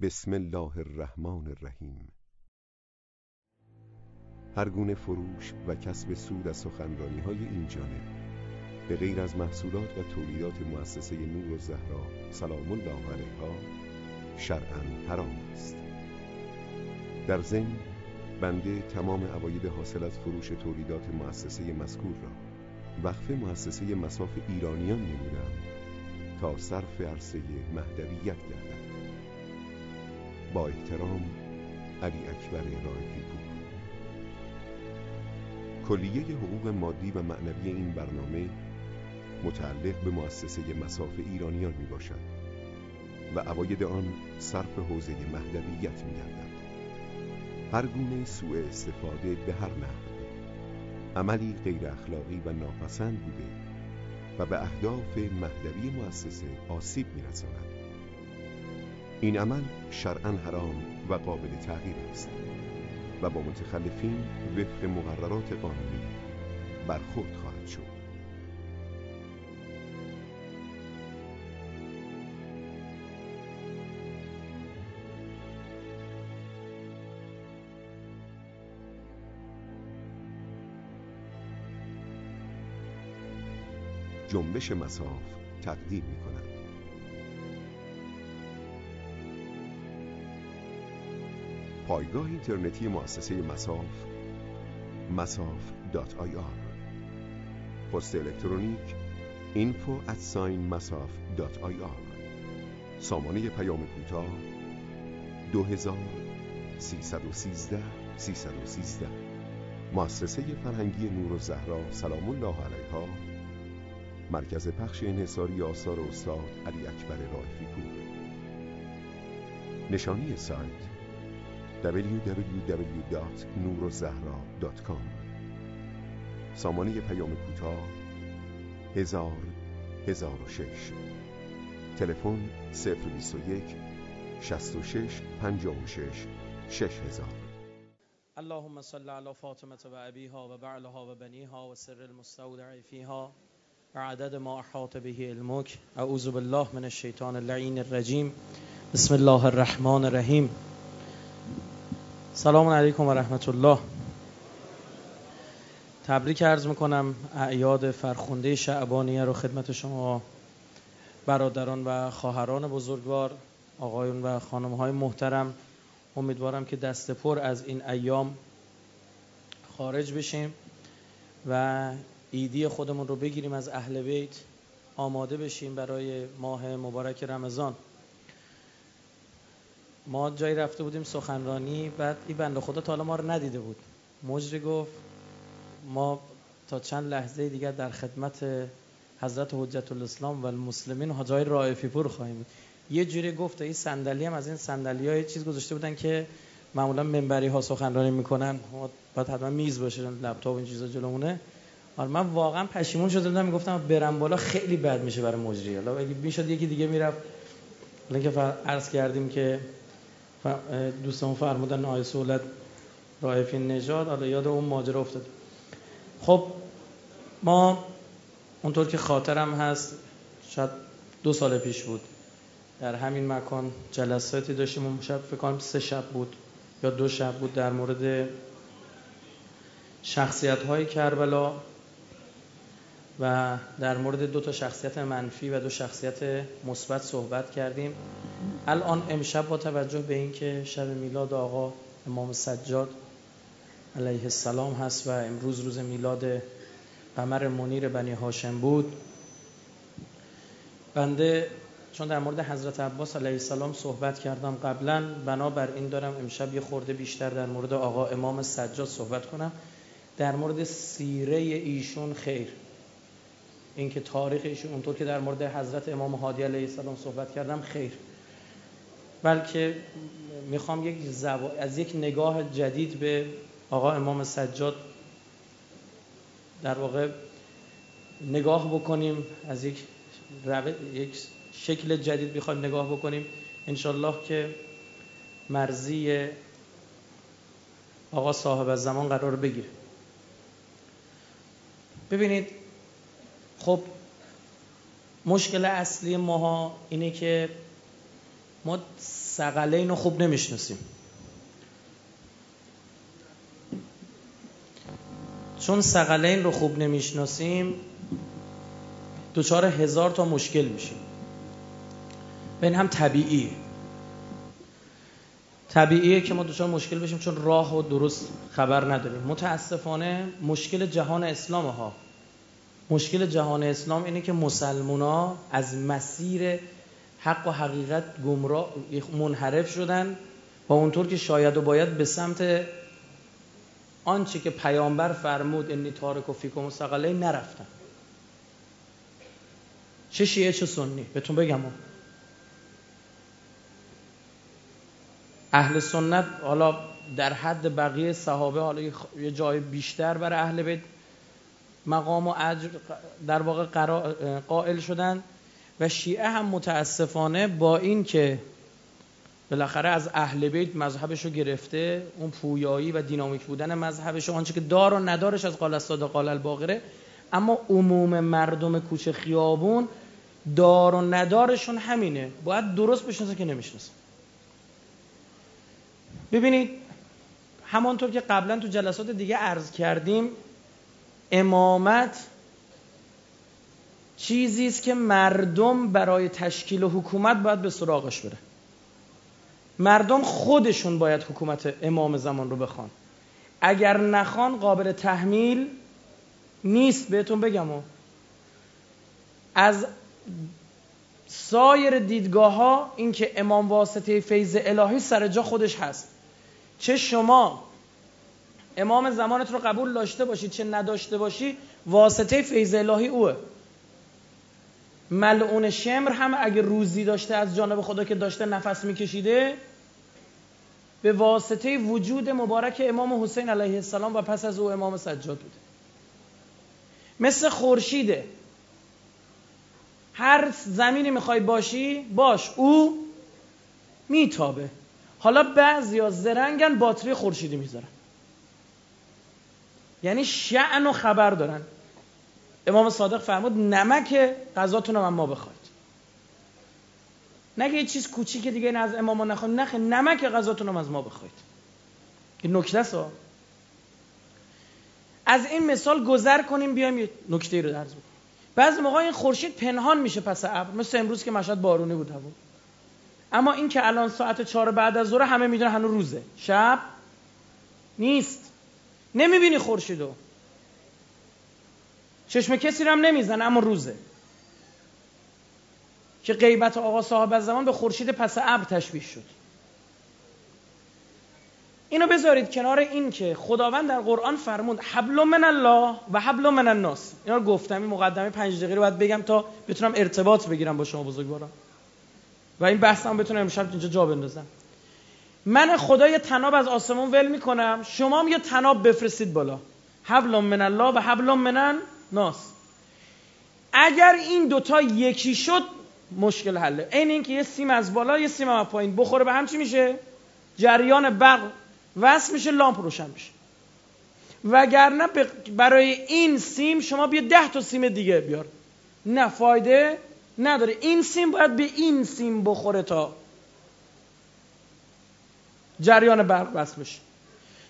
بسم الله الرحمن الرحیم. هر گونه فروش و کسب سود از سخنرانی های این جانب به غیر از محصولات و تولیدات مؤسسه نور و زهرا سلام الله علیها شرعا حرام است. در ضمن بنده تمام عواید حاصل از فروش تولیدات مؤسسه مذکور را وقف مؤسسه مساف ایرانیان نمودم تا صرف عرصه مهدویت گردد. با احترام علی اکبر رائفی پور کلیه حقوق مادی و معنوی این برنامه متعلق به مؤسسه مساف ایرانیان می باشد و عواید آن صرف حوزه مهدویت می گردد هر گونه سوء استفاده به هر نحو عملی غیر اخلاقی و ناپسند بوده و به اهداف مهدوی مؤسسه آسیب می رساند. این عمل شرعا حرام و قابل تغییر است و با متخلفین وفق مقررات قانونی برخورد خواهد شد. جنبش مساف تقدیم می کند پایگاه اینترنتی مؤسسه مساف masaf.ir پست الکترونیک info at سامانه پیام کوتاه 2313 313 مؤسسه فرهنگی نور و زهرا سلام الله علیها. مرکز پخش انحصاری آثار استاد علی اکبر رائفی پور. نشانی سایت www.nurozahra.com سامانه پیام کوتاه هزار هزار تلفن صفر بیست و یک شست و شش پنجاه و شش شش هزار. اللهم صل على فاطمة و ابیها و بعلها و بنیها و سر المستودع فیها عدد ما احاط به علمک. اعوذ بالله من الشیطان اللعین الرجیم. بسم الله الرحمن الرحیم. سلام علیکم و رحمت الله تبریک عرض می‌کنم اعیاد فرخنده شعبانیه رو خدمت شما برادران و خواهران بزرگوار آقایون و خانم های محترم. امیدوارم که دست پر از این ایام خارج بشیم و ایدی خودمون رو بگیریم از اهل بیت آماده بشیم برای ماه مبارک رمضان. ما جایی رفته بودیم سخنرانی بعد این بنده خدا تا حالا ما رو ندیده بود. مجری گفت ما تا چند لحظه دیگر در خدمت حضرت حجت الاسلام و المسلمین حجای رائفی پور خواهیم یه جوری گفت این صندلی هم از این صندلی های چیز گذاشته بودن که معمولا منبری ها سخنرانی می‌کنن. باید حتما میز باشه لپتاپ این چیزا جلومونه. حالا من واقعا پشیمون شده بودم می‌گفتم برم بالا خیلی بد میشه برای مجری. حالا اگه می‌شد یکی دیگه می‌رفت. الان که عرض کردیم که دوستان فرمودن آیه سولت رایفین نژاد. حالا یاد اون ماجرا افتاد خب ما اونطور که خاطرم هست شاید دو سال پیش بود. در همین مکان جلساتی داشتیم اون شب فکر کنم سه شب بود یا دو شب بود در مورد شخصیت های کربلا. و در مورد دو تا شخصیت منفی و دو شخصیت مثبت صحبت کردیم. الان امشب با توجه به اینکه شب میلاد آقا امام سجاد علیه السلام هست و امروز روز میلاد قمر منیر بنی هاشم بود بنده چون در مورد حضرت عباس علیه السلام صحبت کردم قبلا بنابر این دارم امشب یه خورده بیشتر در مورد آقا امام سجاد صحبت کنم. در مورد سیره ایشون خیر. اینکه تاریخ ایشون اونطور که در مورد حضرت امام هادی علیه السلام صحبت کردم خیر. بلکه می‌خوام یک از یک نگاه جدید به آقا امام سجاد در واقع نگاه بکنیم از یک یک شکل جدید می‌خوایم نگاه بکنیم. انشالله که مرزی آقا صاحب از زمان قرار بگیره. ببینید خب مشکل اصلی ماها اینه که ما سقلین رو خوب نمی‌شناسیم. چون سقلین رو خوب نمی‌شناسیم دوچار هزار تا مشکل میشیم. و این هم طبیعیه. طبیعیه که ما دچار مشکل بشیم چون راه و درست خبر نداریم. متاسفانه مشکل جهان اسلام ها مشکل جهان اسلام اینه که مسلمونا از مسیر حق و حقیقت گمراه منحرف شدن و اونطور که شاید و باید به سمت آنچه که پیامبر فرمود انی تارک و فیکم مستقله نرفتن. چه شیعه چه سنی؟ بهتون بگم. اهل سنت حالا در حد بقیه صحابه حالا یه جای بیشتر برای اهل بیت. مقام و اجر در واقع قائل شدن و شیعه هم متاسفانه با این که بالاخره از اهل بیت مذهبش رو گرفته اون پویایی و دینامیک بودن مذهبش آنچه که دار و ندارش از قال الصادق قال الباقره اما عموم مردم کوچه خیابون دار و ندارشون همینه. باید درست بشناسه که نمی‌شناسه. ببینید همانطور که قبلا تو جلسات دیگه عرض کردیم امامت چیزی است که مردم برای تشکیل حکومت باید به سراغش بره. مردم خودشون باید حکومت امام زمان رو بخوان. اگر نخوان قابل تحمیل نیست بهتون بگم. از سایر دیدگاه ها این که امام واسطه فیض الهی سر جا خودش هست. چه شما امام زمانت رو قبول داشته باشی چه نداشته باشی واسطه فیض الهی اوه. ملعون شمر هم اگه روزی داشته از جانب خدا که داشته نفس میکشیده به واسطه وجود مبارک امام حسین علیه السلام و پس از او امام سجاد بوده. مثل خورشیده. هر زمینی می‌خوای باشی باش او میتابه. حالا بعضیا زرنگن باتری خورشیدی می‌ذارن. یعنی شعن و خبر دارن. امام صادق فرمود نمک غذاتون رو ما بخواید نگه یه چیز کوچیک دیگه نه از امام نخواهید نخه نمک غذاتون از ما بخواید این نکته سا از این مثال گذر کنیم بیایم یه نکته رو درز بکنیم. بعضی موقع این خورشید پنهان میشه پس ابر. مثل امروز که مشهد بارونی بود هوا. اما این که الان ساعت چهار بعد از ظهر همه می‌دونن هنوز روزه. شب نیست. نمی‌بینی خورشیدو. چشم کسی رو هم نمیزن اما روزه. که غیبت آقا صاحب از زمان به خورشید پس ابر تشبیه شد. اینو بذارید کنار این که خداوند در قرآن فرمود حبل من الله و حبل من الناس. اینا رو گفتم این مقدمه پنج دقیقه رو باید بگم تا بتونم ارتباط بگیرم با شما بزرگواران و این بحثم بتونم امشب اینجا جا بندازم. من خدا یه تناب از آسمون ول می‌کنم. شما هم یه تناب بفرستید بالا. حبل من الله و حبل من ناس اگر این دوتا یکی شد مشکل حله. این اینکه یه سیم از بالا یه سیم از پایین. بخوره به هم چی میشه؟ جریان برق. وصل میشه لامپ روشن میشه. وگرنه برای این سیم شما بیا ده تا سیم دیگه بیار. نه فایده نداره. این سیم باید به این سیم بخوره تا جریان برق وصل بشه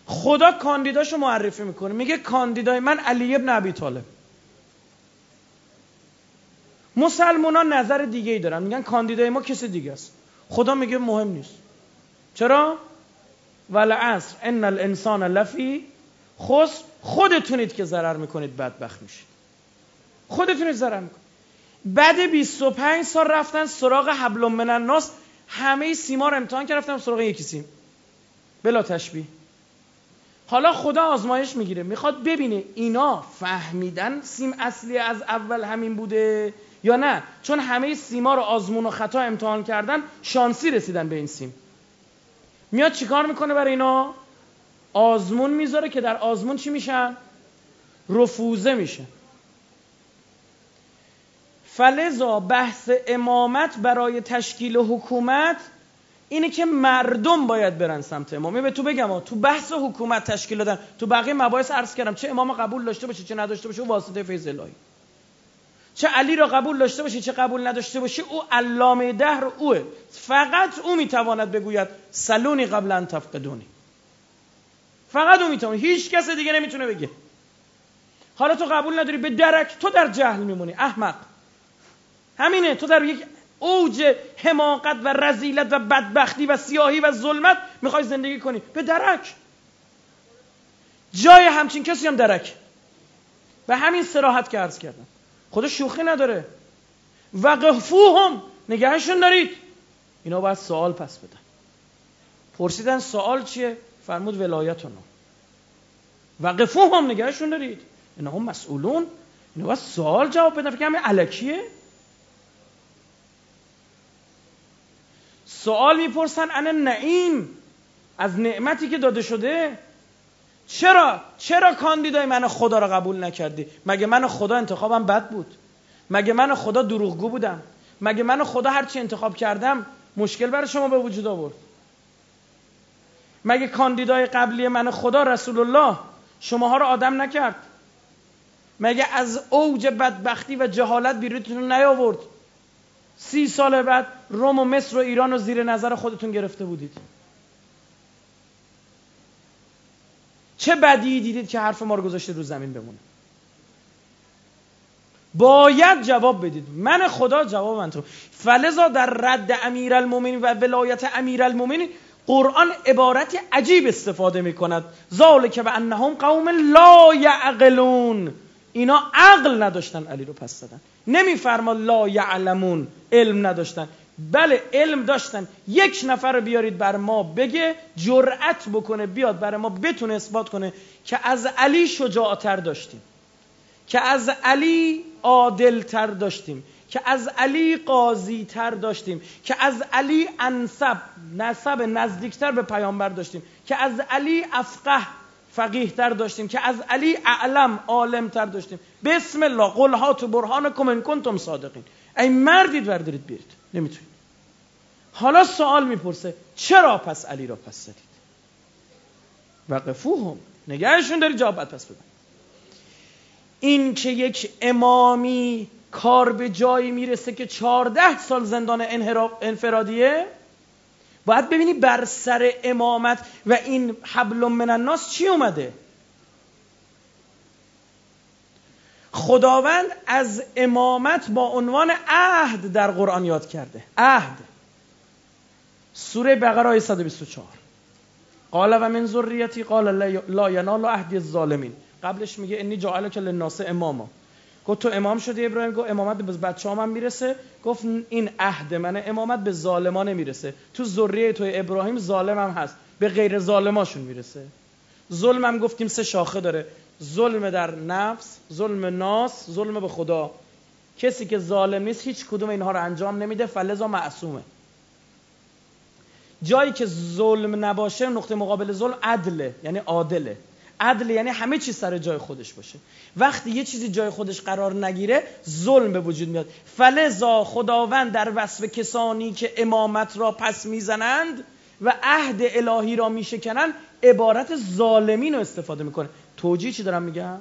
خدا کاندیداشو معرفی می‌کنه. میگه کاندیدای من علی ابن ابی طالب. مسلمان ها نظر دیگه ای دارن. میگن کاندیدای ما کسی دیگه است. خدا میگه مهم نیست. چرا؟ ولعصر ان الانسان لفی خس. خودتونید که ضرر می‌کنید بدبخت میشید. خودتونید ضرر می‌کنید. بعد 25 سال رفتن سراغ حبل من الناس همه سیما رو امتحان کردن سراغ یکی سیم. بلا تشبیه. حالا خدا آزمایش می‌گیره. می‌خواد ببینه اینا فهمیدن سیم اصلی از اول همین بوده یا نه. چون همه سیما رو آزمون و خطا امتحان کردن شانسی رسیدن به این سیم. میاد چیکار می‌کنه برای اینا؟ آزمون می‌ذاره که در آزمون چی میشن؟ رفوزه میشه فلزا بحث امامت برای تشکیل حکومت اینه که مردم باید برن سمت امام. به تو بگم تو بحث حکومت تشکیل دادن تو بقیه مباحث عرض کردم چه امام قبول داشته باشه چه نداشته باشه واسطه فیض الهی چه علی را قبول داشته باشی چه قبول نداشته باشی او علامه دهر اوه. فقط او می‌تواند بگوید سلونی قبل ان تفقدونی. فقط او می‌تونه هیچ کس دیگه نمی‌تونه بگه. حالا تو قبول نداری به درک تو در جهل میمونی. احمق. همینه تو در یک اوج حماقت و رزیلت و بدبختی و سیاهی و ظلمت می‌خوای زندگی کنی. به درک. جای همچین کسی هم درک. به همین سراحت که عرض کردم. خدا شوخی نداره. هم نگهشون دارید. اینا باید سوال پس بدن. پرسیدن سوال چیه؟ فرمود ولایتونو. هم نگهشون دارید. اینا هم مسئولون. اینا باید سوال جواب بدن. فکر همین علکیه سوال می‌پرسن انا نعیم از نعمتی که داده شده؟ چرا؟ چرا کاندیدای من خدا را قبول نکردی؟ مگه من خدا انتخابم بد بود؟ مگه من خدا دروغگو بودم؟ مگه من خدا هرچی انتخاب کردم مشکل برای شما به وجود آورد؟ مگه کاندیدای قبلی من خدا رسول الله شماها رو آدم نکرد؟ مگه از اوج بدبختی و جهالت بیرونتون نیاورد؟ سی سال بعد روم و مصر و ایران رو زیر نظر خودتون گرفته بودید. چه بدی دیدید که حرف ما رو گذاشته رو زمین بمونه؟ باید جواب بدید. من خدا جواب من تو. فلزا در رد امیرالمومنین و ولایت امیرالمومنین قرآن عبارت عجیب استفاده می کند ذالک و انهم قوم لا یعقلون. اینا عقل نداشتن علی رو پس زدن. نمیفرما لا یعلمون علم نداشتن. بله علم داشتن. یک نفر رو بیارید بر ما بگه جرأت بکنه بیاد بر ما بتونه اثبات کنه که از علی شجاعتر داشتیم. که از علی عادلتر داشتیم. که از علی قاضی تر داشتیم. که از علی انسب نسب نزدیکتر به پیامبر داشتیم. که از علی افقه فقیه تر داشتیم. که از علی اعلم عالم تر داشتیم. بسم الله قل هات برهانکم ان کنتم صادقین. ای مردید وردارید بیرید. نمی‌تونید. حالا سوال می‌پرسه چرا پس علی را پس زدید؟ وقفوهم. نگهشون داری جواب پس بدن. این که یک امامی کار به جایی می‌رسه که چهارده سال زندان انفرادیه باید ببینی بر سر امامت و این حبل من الناس چی اومده؟ خداوند از امامت با عنوان عهد در قرآن یاد کرده. عهد. سوره بقره آیه 124 قال و من ذریتی قال لا ینال عهد الظالمین. قبلش میگه انی جعلک للناس اماما. گفت تو امام شدی ابراهیم؟ گفت امامت به بچه هم می‌رسه. گفت این عهد من امامت به ظالمان نمی‌رسه تو ذریه تو ابراهیم ظالم هم هست. به غیر ظالماشون می‌رسه. ظلم هم گفتیم سه شاخه داره. ظلم در نفس ظلم ناس ظلم به خدا. کسی که ظالم نیست هیچ کدوم اینها رو انجام نمیده فلزا معصومه. جایی که ظلم نباشه نقطه مقابل ظلم عدله یعنی عادله. عدل یعنی همه چیز سر جای خودش باشه. وقتی یه چیزی جای خودش قرار نگیره ظلم به وجود میاد. فلزا خداوند در وصف کسانی که امامت را پس می‌زنند و عهد الهی را میشکنند عبارت ظالمین رو استفاده می‌کنه. توجیه چی دارم میگم؟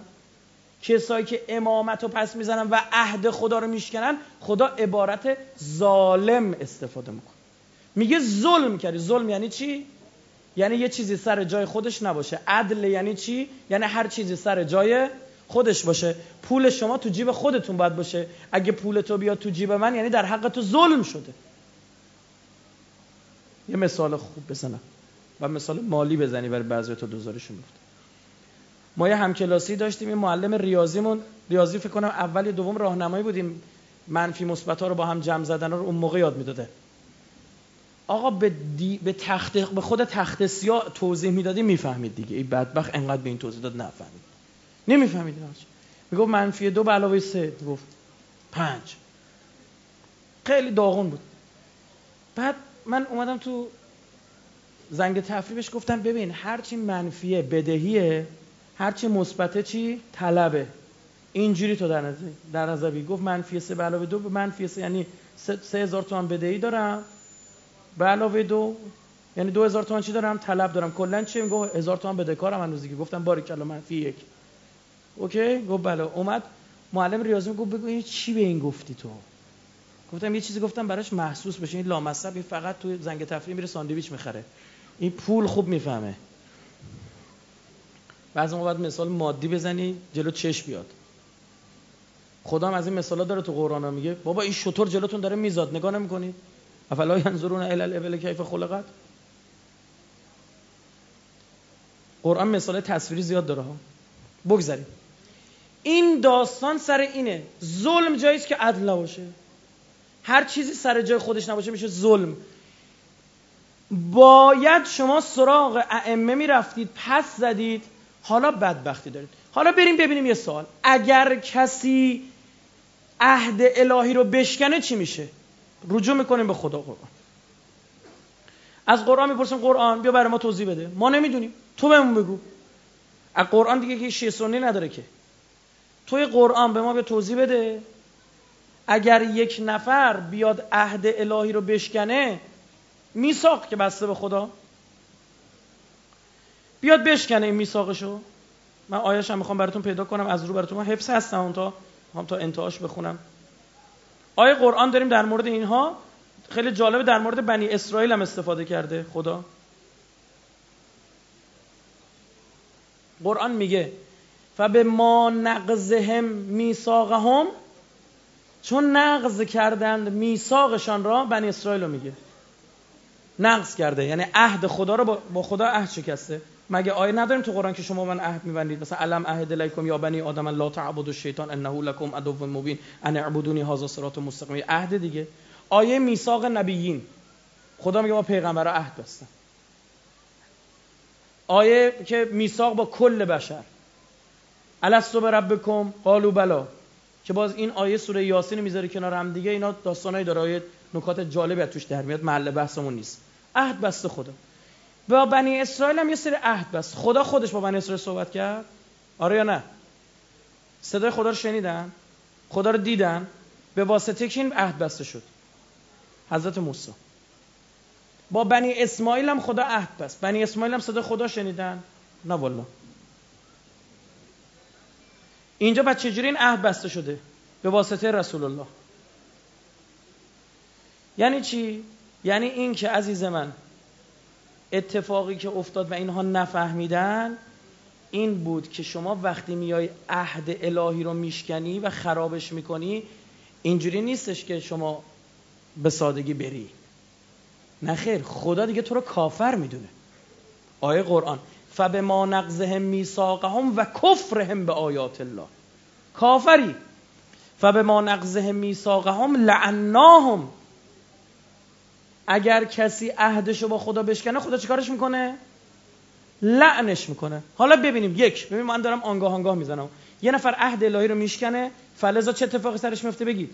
کسایی که امامت رو پس می‌زنن و عهد خدا رو میشکنن خدا عبارت ظالم استفاده می‌کنه. میگه ظلم کردی. ظلم یعنی چی؟ یعنی یه چیزی سر جای خودش نباشه. عدل یعنی چی؟ یعنی هر چیزی سر جای خودش باشه. پول شما تو جیب خودتون باید باشه. اگه پول تو بیاد تو جیب من یعنی در حق تو ظلم شده. یه مثال خوب بزنم. و مثال مالی بزنی برای بعضی تو دوزارشون میفته. ما یه همکلاسی داشتیم یه معلم ریاضیمون. ریاضی فکر کنم اول یا دوم راهنمایی بودیم. منفی مثبت ها رو با هم جمع زدن رو اون موقع یاد می‌داده. آقا به, دی... به تخت به خود تخت سیاه توضیح می‌دادی می‌فهمید دیگه. این بدبخت انقدر به این توضیح داد نفهمید. نمی‌فهمید می‌گفت منفی دو به علاوه سه. گفت پنج. خیلی داغون بود. بعد من اومدم تو زنگ تفریبش گفتم ببین هرچی منفیه بدهیه هرچی مثبته چی طلبه. اینجوری تو در نظر در نظر گفت منفی سه به علاوه دو منفی سه یعنی سه هزار تومن بدهی دارم. به علاوه دو یعنی دو هزار تومن چی دارم؟ طلب دارم. کلا چی؟ میگه هزار تومن بدهکارم روزی که گفتم باری کلا منفی یک. اوکی؟ گفت بله. اومد. معلم ریاضی گفت بگو این چی به این گفتی تو؟ گفتم یه چیزی گفتم براش محسوس بشه. این لامصب فقط تو زنگ تفریح میره ساندویچ می‌خره. این پول خوب می‌فهمه. بعضی ما باید مثال مادی بزنی جلو چش بیاد. خدا هم از این مثالا داره تو قرآن میگه بابا این شطور جلوتون داره میزاد نگاه نمی‌کنید افلا ینظرون الی الابل کیف خلقت؟ قرآن مثال تصویری زیاد داره ها. بگذاریم. این داستان سر اینه. ظلم جایی که عدل نباشه. هر چیزی سر جای خودش نباشه میشه ظلم. باید شما سراغ ائمه می‌رفتید پس زدید حالا بدبختی دارید. حالا بریم ببینیم یه سوال. اگر کسی عهد الهی رو بشکنه چی میشه؟ رجوع می‌کنیم به خدا قرآن. از قرآن می‌پرسیم قرآن بیا برای ما توضیح بده. ما نمی‌دونیم. تو بهمون بگو. از قرآن دیگه که شیعه سنی نداره که. توی قرآن به ما به توضیح بده. اگر یک نفر بیاد عهد الهی رو بشکنه میساق که بسته به خدا؟ بیاد بشکنه این میساقشو من آیش هم می‌خوام براتون پیدا کنم از رو براتون. حفظ هستم اون تا هم تا انتهاش بخونم. آیه قرآن داریم در مورد اینها. خیلی جالبه در مورد بنی اسرائیل هم استفاده کرده خدا. قرآن میگه به ما نقضهم میثاقهم چون نقض کردند میثاقشان را بنی اسرائیل رو میگه. نقض کرده یعنی عهد خدا رو با خدا عهد شکسته. مگه آیه نداریم تو قرآن که شما من عهد میبندید؟ مثلا علم عهد الیکم یا بنی آدم لا تعبدوا الشیطان انه لکم عدو مبین. ان اعبدونی هذا صراط مستقیم. عهد دیگه. آیه میثاق نبیین. خدا میگه ما پیغمبر عهد بستم آیه که میثاق با کل بشر. الستو بربکم؟ قالوا بلا. که باز این آیه سوره یاسین می‌ذاره کنار هم دیگه اینا داستانایی داره. آیه نکات جالبی توش در میاد. محل بحثمون نیست. عهد بسته خدا. با بنی اسرائیل هم یه سری عهد بست. خدا خودش با بنی اسرائیل صحبت کرد؟ آره یا نه؟ صدای خدا رو شنیدن؟ خدا رو دیدن؟ به واسطه که این عهد بسته شد. حضرت موسی. با بنی اسماعیل هم خدا عهد بست. بنی اسماعیل هم صدای خدا شنیدن؟ نه والله. اینجا بعد چجوری این عهد بسته شده؟ به واسطه رسول الله. یعنی چی؟ یعنی این که عزیز من اتفاقی که افتاد و اینها نفهمیدن این بود که شما وقتی میای عهد الهی رو میشکنی و خرابش می‌کنی اینجوری نیستش که شما به سادگی بری. نه خیر خدا دیگه تو رو کافر می‌دونه. آیه قرآن فبما نقضهم میثاقهم و کفرهم به آیات الله. کافری. فبما نقضهم میثاقهم لعناهم. اگر کسی عهدشو با خدا بشکنه خدا چیکارش می‌کنه؟ لعنش می‌کنه. حالا ببینیم یک ببین من دارم آنگاه آنگاه می‌زنم. یه نفر عهد الهی رو میشکنه فلزا چه اتفاقی سرش میفته بگید؟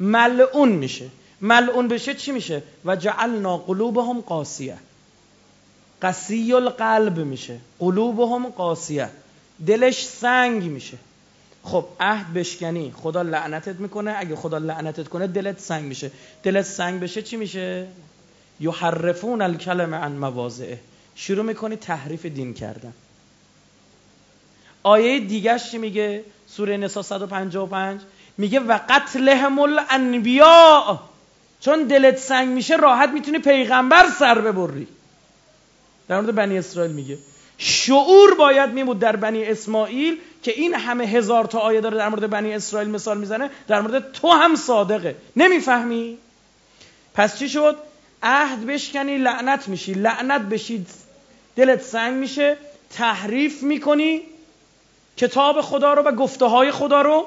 ملعون میشه. ملعون بشه چی میشه؟ و جعلنا قلوبهم قاسیه. قسی القلب میشه. قلوبهم قاسیه. دلش سنگ میشه. خب عهد بشکنی. خدا لعنتت می‌کنه. اگه خدا لعنتت کنه دلت سنگ میشه. دلت سنگ بشه چی میشه؟ یحرفون الکلم عن مواضعه. شروع می‌کنی تحریف دین کردن. آیه دیگه چی میگه؟ سوره نسا 155 میگه و قتلهم الانبیاء. چون دلت سنگ میشه راحت می‌تونی پیغمبر سر ببری. در مورد بنی اسرائیل میگه. شعور باید میمود در بنی اسماعیل که این همه هزار تا آیه داره در مورد بنی اسرائیل مثال می‌زنه در مورد تو هم صادقه. نمی‌فهمی؟ پس چی شد؟ عهد بشکنی لعنت میشی. لعنت بشید دلت سنگ میشه. تحریف می‌کنی. کتاب خدا رو و گفته های خدا رو.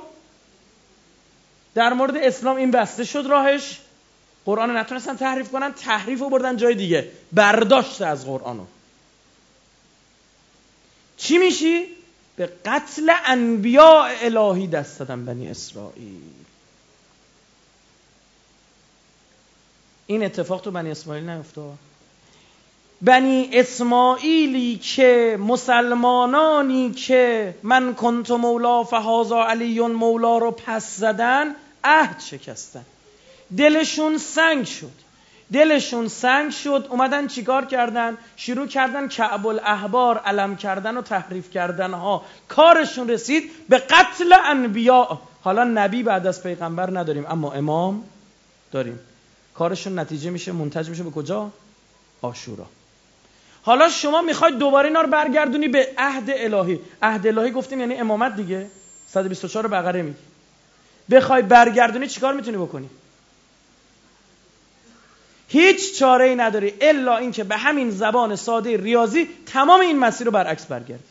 در مورد اسلام این بسته شد راهش. قرآن نتونستن تحریف کنن تحریف رو بردن جای دیگه. برداشت از قرآن رو چی میشی؟ به قتل انبیاء الهی دست دادن بنی اسرائیل. این اتفاق تو بنی اسماعیل نیفتاد بنی اسماعیلی که مسلمانانی که من کنت مولا فهازا علی مولا رو پس زدن عهد شکستن. دلشون سنگ شد. دلشون سنگ شد اومدن چیکار کردن؟ شروع کردن کعب الاحبار علم کردن و تحریف کردن ها کارشون رسید به قتل انبیاء حالا نبی بعد از پیغمبر نداریم اما امام داریم. کارشون نتیجه میشه منتج میشه به کجا؟ آشورا. حالا شما می‌خواید دوباره اینا رو برگردونی به عهد الهی. عهد الهی گفتیم یعنی امامت دیگه. 124 بقره میگی. بخوای برگردونی چیکار می‌تونی بکنی؟ هیچ چاره ای نداری الا اینکه به همین زبان ساده ریاضی تمام این مسیر رو برعکس برگردی.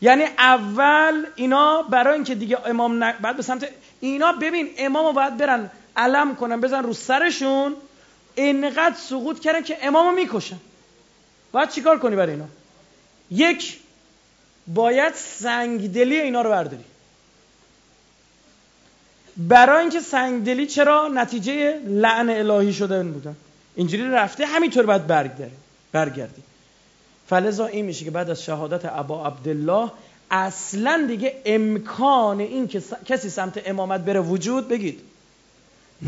یعنی اول اینا برای اینکه دیگه امام ن... بعد به سمت اینا ببین امام رو باید برن علم کنن بزن رو سرشون اینقدر سقوط کردن که امامو می‌کشن. باید چیکار کنی برای اینا؟ یک باید سنگدلی اینا رو برداری. برای اینکه سنگدلی چرا نتیجه لعن الهی شده بودن اینجوری رفته همینطور باید برگردی. فلزا این میشه که بعد از شهادت ابا عبدالله اصلا دیگه امکان این که کسی سمت امامت بره وجود بگید.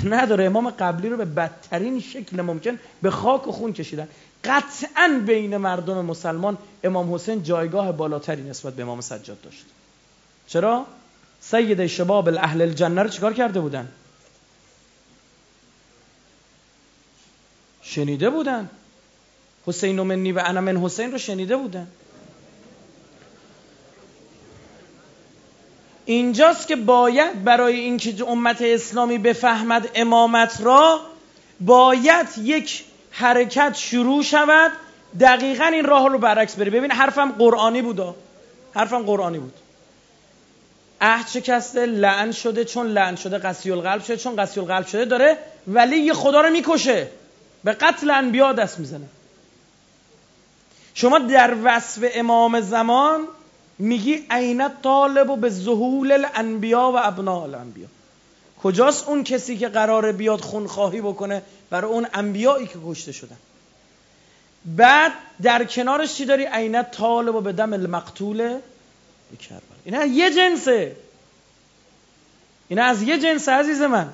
نداره. امام قبلی رو به بدترین شکل ممکن به خاک و خون کشیدن. قطعا بین مردم مسلمان امام حسین جایگاه بالاتری نسبت به امام سجاد داشت. چرا؟ سید شباب اهل الجنه رو چیکار کرده بودن؟ شنیده بودن. حسین و منی و انا من حسین رو شنیده بودن. اینجاست که باید برای اینکه امت اسلامی بفهمد امامت را باید یک حرکت شروع شود. دقیقا این راه رو برعکس بری ببین حرفم قرآنی بود. حرفم قرآنی بود. عهد شکسته لعن شده چون لعن شده قسی القلب شده چون قسی القلب شده داره ولی یه خدا رو می‌کشه. به قتل انبیا دست می‌زنه. شما در وصف امام زمان میگی عینت طالب و به ظهول الانبیا و ابناء الانبیا. کجاست اون کسی که قراره بیاد خونخواهی بکنه برای اون انبیایی که کشته شدن؟ بعد در کنارش چی داری؟ عینت طالب و به دم المقتول کربلا اینا یه جنسه. اینا از یه جنس عزیز من.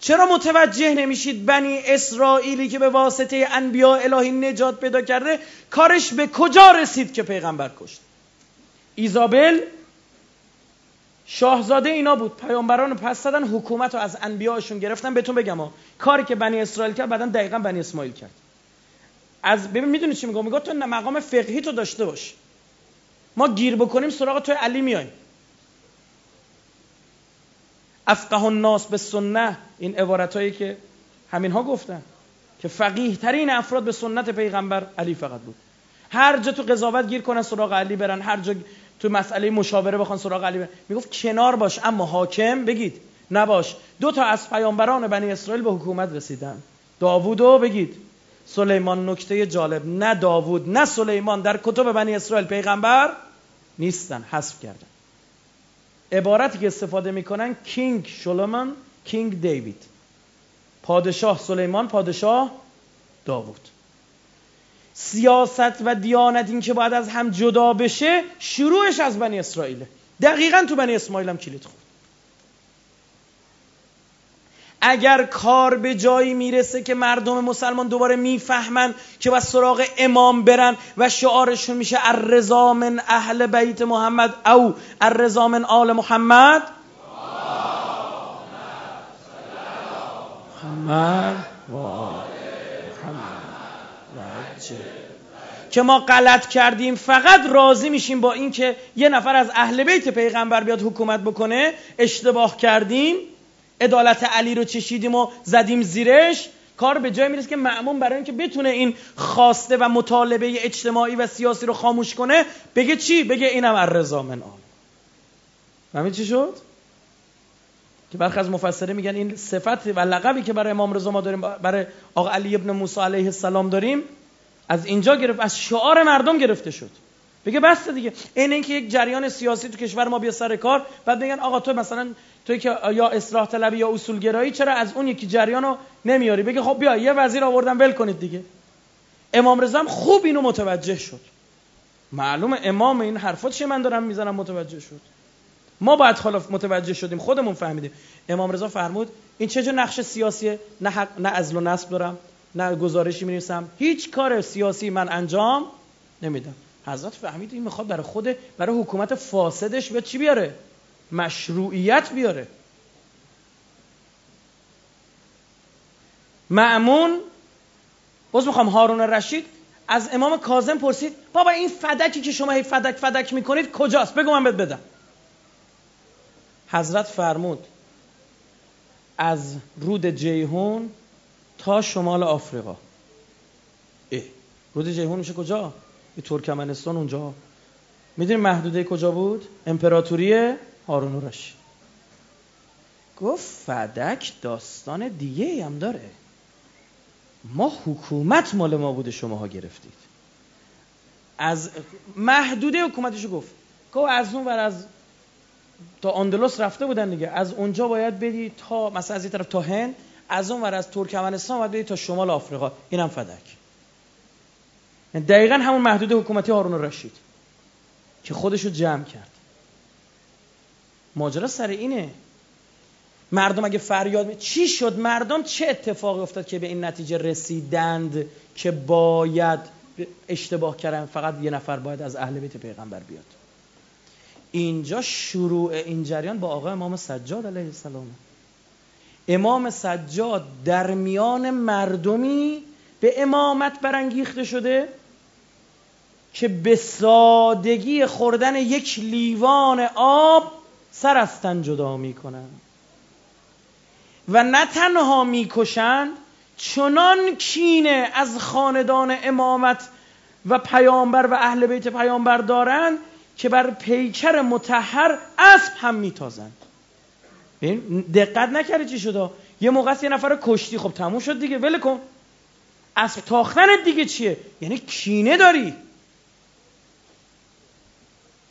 چرا متوجه نمیشید بنی اسرائیلی که به واسطه انبیاء الهی نجات پیدا کرده کارش به کجا رسید که پیغمبر کشت؟ ایزابل شاهزاده اینا بود. پیامبران پس دادن حکومت رو از انبیاءشون گرفتن. بهتون بگم ها کاری که بنی اسرائیل کرد بعدا دقیقا بنی اسماعیل کرد. از ببین می‌دونی چی میگم؟ میگه تو مقام فقهی تو داشته باش. ما گیر بکنیم سراغ تو علی میایم. افقه الناس به سنه این عبارت هایی که همین ها گفتن که فقیه ترین افراد به سنت پیغمبر علی فقط بود. هر جا تو قضاوت گیر کنن سراغ علی برن. هر جا تو مسئله مشاوره بخوان سراغ علی برن. می‌گفت کنار باش اما حاکم بگید. نباش. دو تا از پیامبران بنی اسرائیل به حکومت رسیدن. داوودو بگید. سلیمان نکته جالب. نه داوود نه سلیمان در کتب بنی اسرائیل. پیغمبر نیستن حذف کردن. عبارتی که استفاده می‌کنن کینگ شلومن کینگ دیوید. پادشاه سلیمان پادشاه داوود. سیاست و دیانت این که باید از هم جدا بشه شروعش از بنی اسرائیله. دقیقا تو بنی اسماعیل هم کلید خورد. اگر کار به جایی می‌رسه که مردم مسلمان دوباره می‌فهمن که با سراغ امام برن و شعارشون میشه الرضا من اهل بیت محمد او الرضا من آل محمد. محمد. که ما غلط کردیم فقط راضی میشیم با اینکه یه نفر از اهل بیت پیغمبر بیاد حکومت بکنه اشتباه کردیم. عدالت علی رو چشیدیم و زدیم زیرش کار به جای می‌رسه که معمون برای اینکه بتونه این خواسته و مطالبه اجتماعی و سیاسی رو خاموش کنه بگه چی؟ بگه اینم الرضا من آل. چی شد؟ که برخی از مفسره میگن این صفت و لقبی که برای امام رضا ما داریم برای آقا علی ابن موسی علیه السلام داریم از اینجا گرفت از شعار مردم گرفته شد. بگه بس دیگه. این اینکه یک جریان سیاسی تو کشور ما بیا سر کار بعد بگن آقا تو مثلا توی که یا اصلاح طلبی یا اصولگرایی چرا از اون یکی جریان رو نمیاری؟ بگه خب بیا یه وزیر آوردن ول کنید دیگه. امام رضا خوب اینو متوجه شد. معلومه امام این حرفات چه من دارم می‌زنم متوجه شد. ما باید حالا متوجه شدیم خودمون فهمیدیم. امام رضا فرمود این چه نقش سیاسیه؟ نه حق نه ازل و نصب دارم نه گزارشی می هیچ کار سیاسی من انجام نمیدم. حضرت فهمید این می‌خواد برای خود برای حکومت فاسدش به چی بیاره مشروعیت بیاره معمون باز می‌خوام هارون رشید از امام کاظم پرسید بابا این فدکی که شما هی فدک فدک می‌کنید کجاست بگو من بهت بدم حضرت فرمود از رود جیهون تا شمال آفریقا اه. رود جیهون میشه کجا؟ ترکمنستان اونجا. می‌دونی محدوده کجا بود؟ امپراتوری هارون رشید گفت فدک داستان دیگه هم داره. ما حکومت مال ما بوده شماها گرفتید. از محدوده حکومتشو گفت. گفت از اون ور از تا اندلس رفته بودن دیگه. از اونجا باید بدی تا مثلا از این طرف تا هند از اون ور از ترکمنستان باید بدی تا شمال آفریقا. اینم فدک. دقیقا همون محدود حکومتی هارون رشید که خودشو جمع کرد. ماجرا سر اینه. مردم اگه فریاد چی شد؟ مردم چه اتفاقی افتاد که به این نتیجه رسیدند که باید اشتباه کردن؟ فقط یه نفر باید از اهل بیت پیغمبر بیاد. اینجا شروع این جریان با آقا امام سجاد علیه السلام. امام سجاد در میان مردمی به امامت برانگیخته شده. که به سادگی خوردن یک لیوان آب سر از تن جدا می‌کنند و نه تنها می‌کشند چنان کینه از خاندان امامت و پیامبر و اهل بیت پیامبر دارند که بر پیکر متحر اسب هم میتازند دقت نکردی چی شده یه موقع یه نفر کشتی. خب تموم شد دیگه ول کن اسب تاختنت دیگه چیه؟ یعنی کینه داری.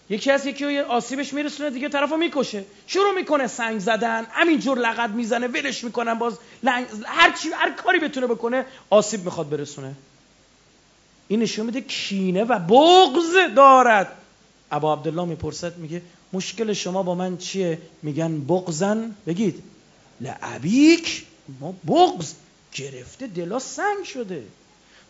یکی از یکی آسیبش میرسونه دیگه طرفو می‌کشه. شروع می‌کنه سنگ زدن همینجور لغت می‌زنه ولش می‌کنن باز هر چی هر کاری بتونه بکنه آسیب می‌خواد برسونه. این نشون میده کینه و بغض دارد. ابا عبدالله می‌پرسد میگه مشکل شما با من چیه؟ میگن بغزن بگید لعبیک ما بغض گرفته دلا سنگ شده.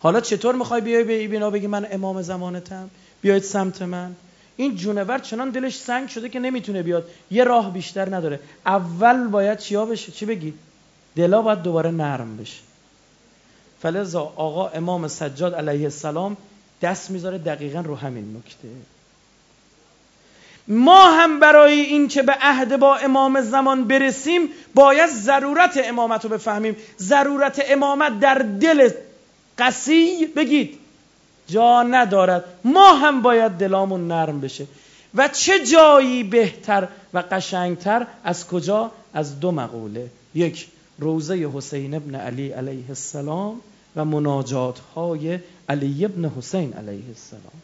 حالا چطور می‌خوای بیای به ایبینا بگی من امام زمانتم؟ بیاید سمت من. این جونور چنان دلش سنگ شده که نمی‌تونه بیاد. یه راه بیشتر نداره. اول باید چیا بشه؟ چی بگی؟ دلا باید دوباره نرم بشه. فلزا آقا امام سجاد علیه السلام دست می‌ذاره دقیقا رو همین نکته. ما هم برای این که به عهد با امام زمان برسیم باید ضرورت امامت رو بفهمیم. ضرورت امامت در دل قسی بگید. جا ندارد. ما هم باید دلامون نرم بشه. و چه جایی بهتر و قشنگتر از کجا؟ از دو مقوله. یک روزه حسین ابن علی علیه السلام و مناجات های علی ابن حسین علیه السلام.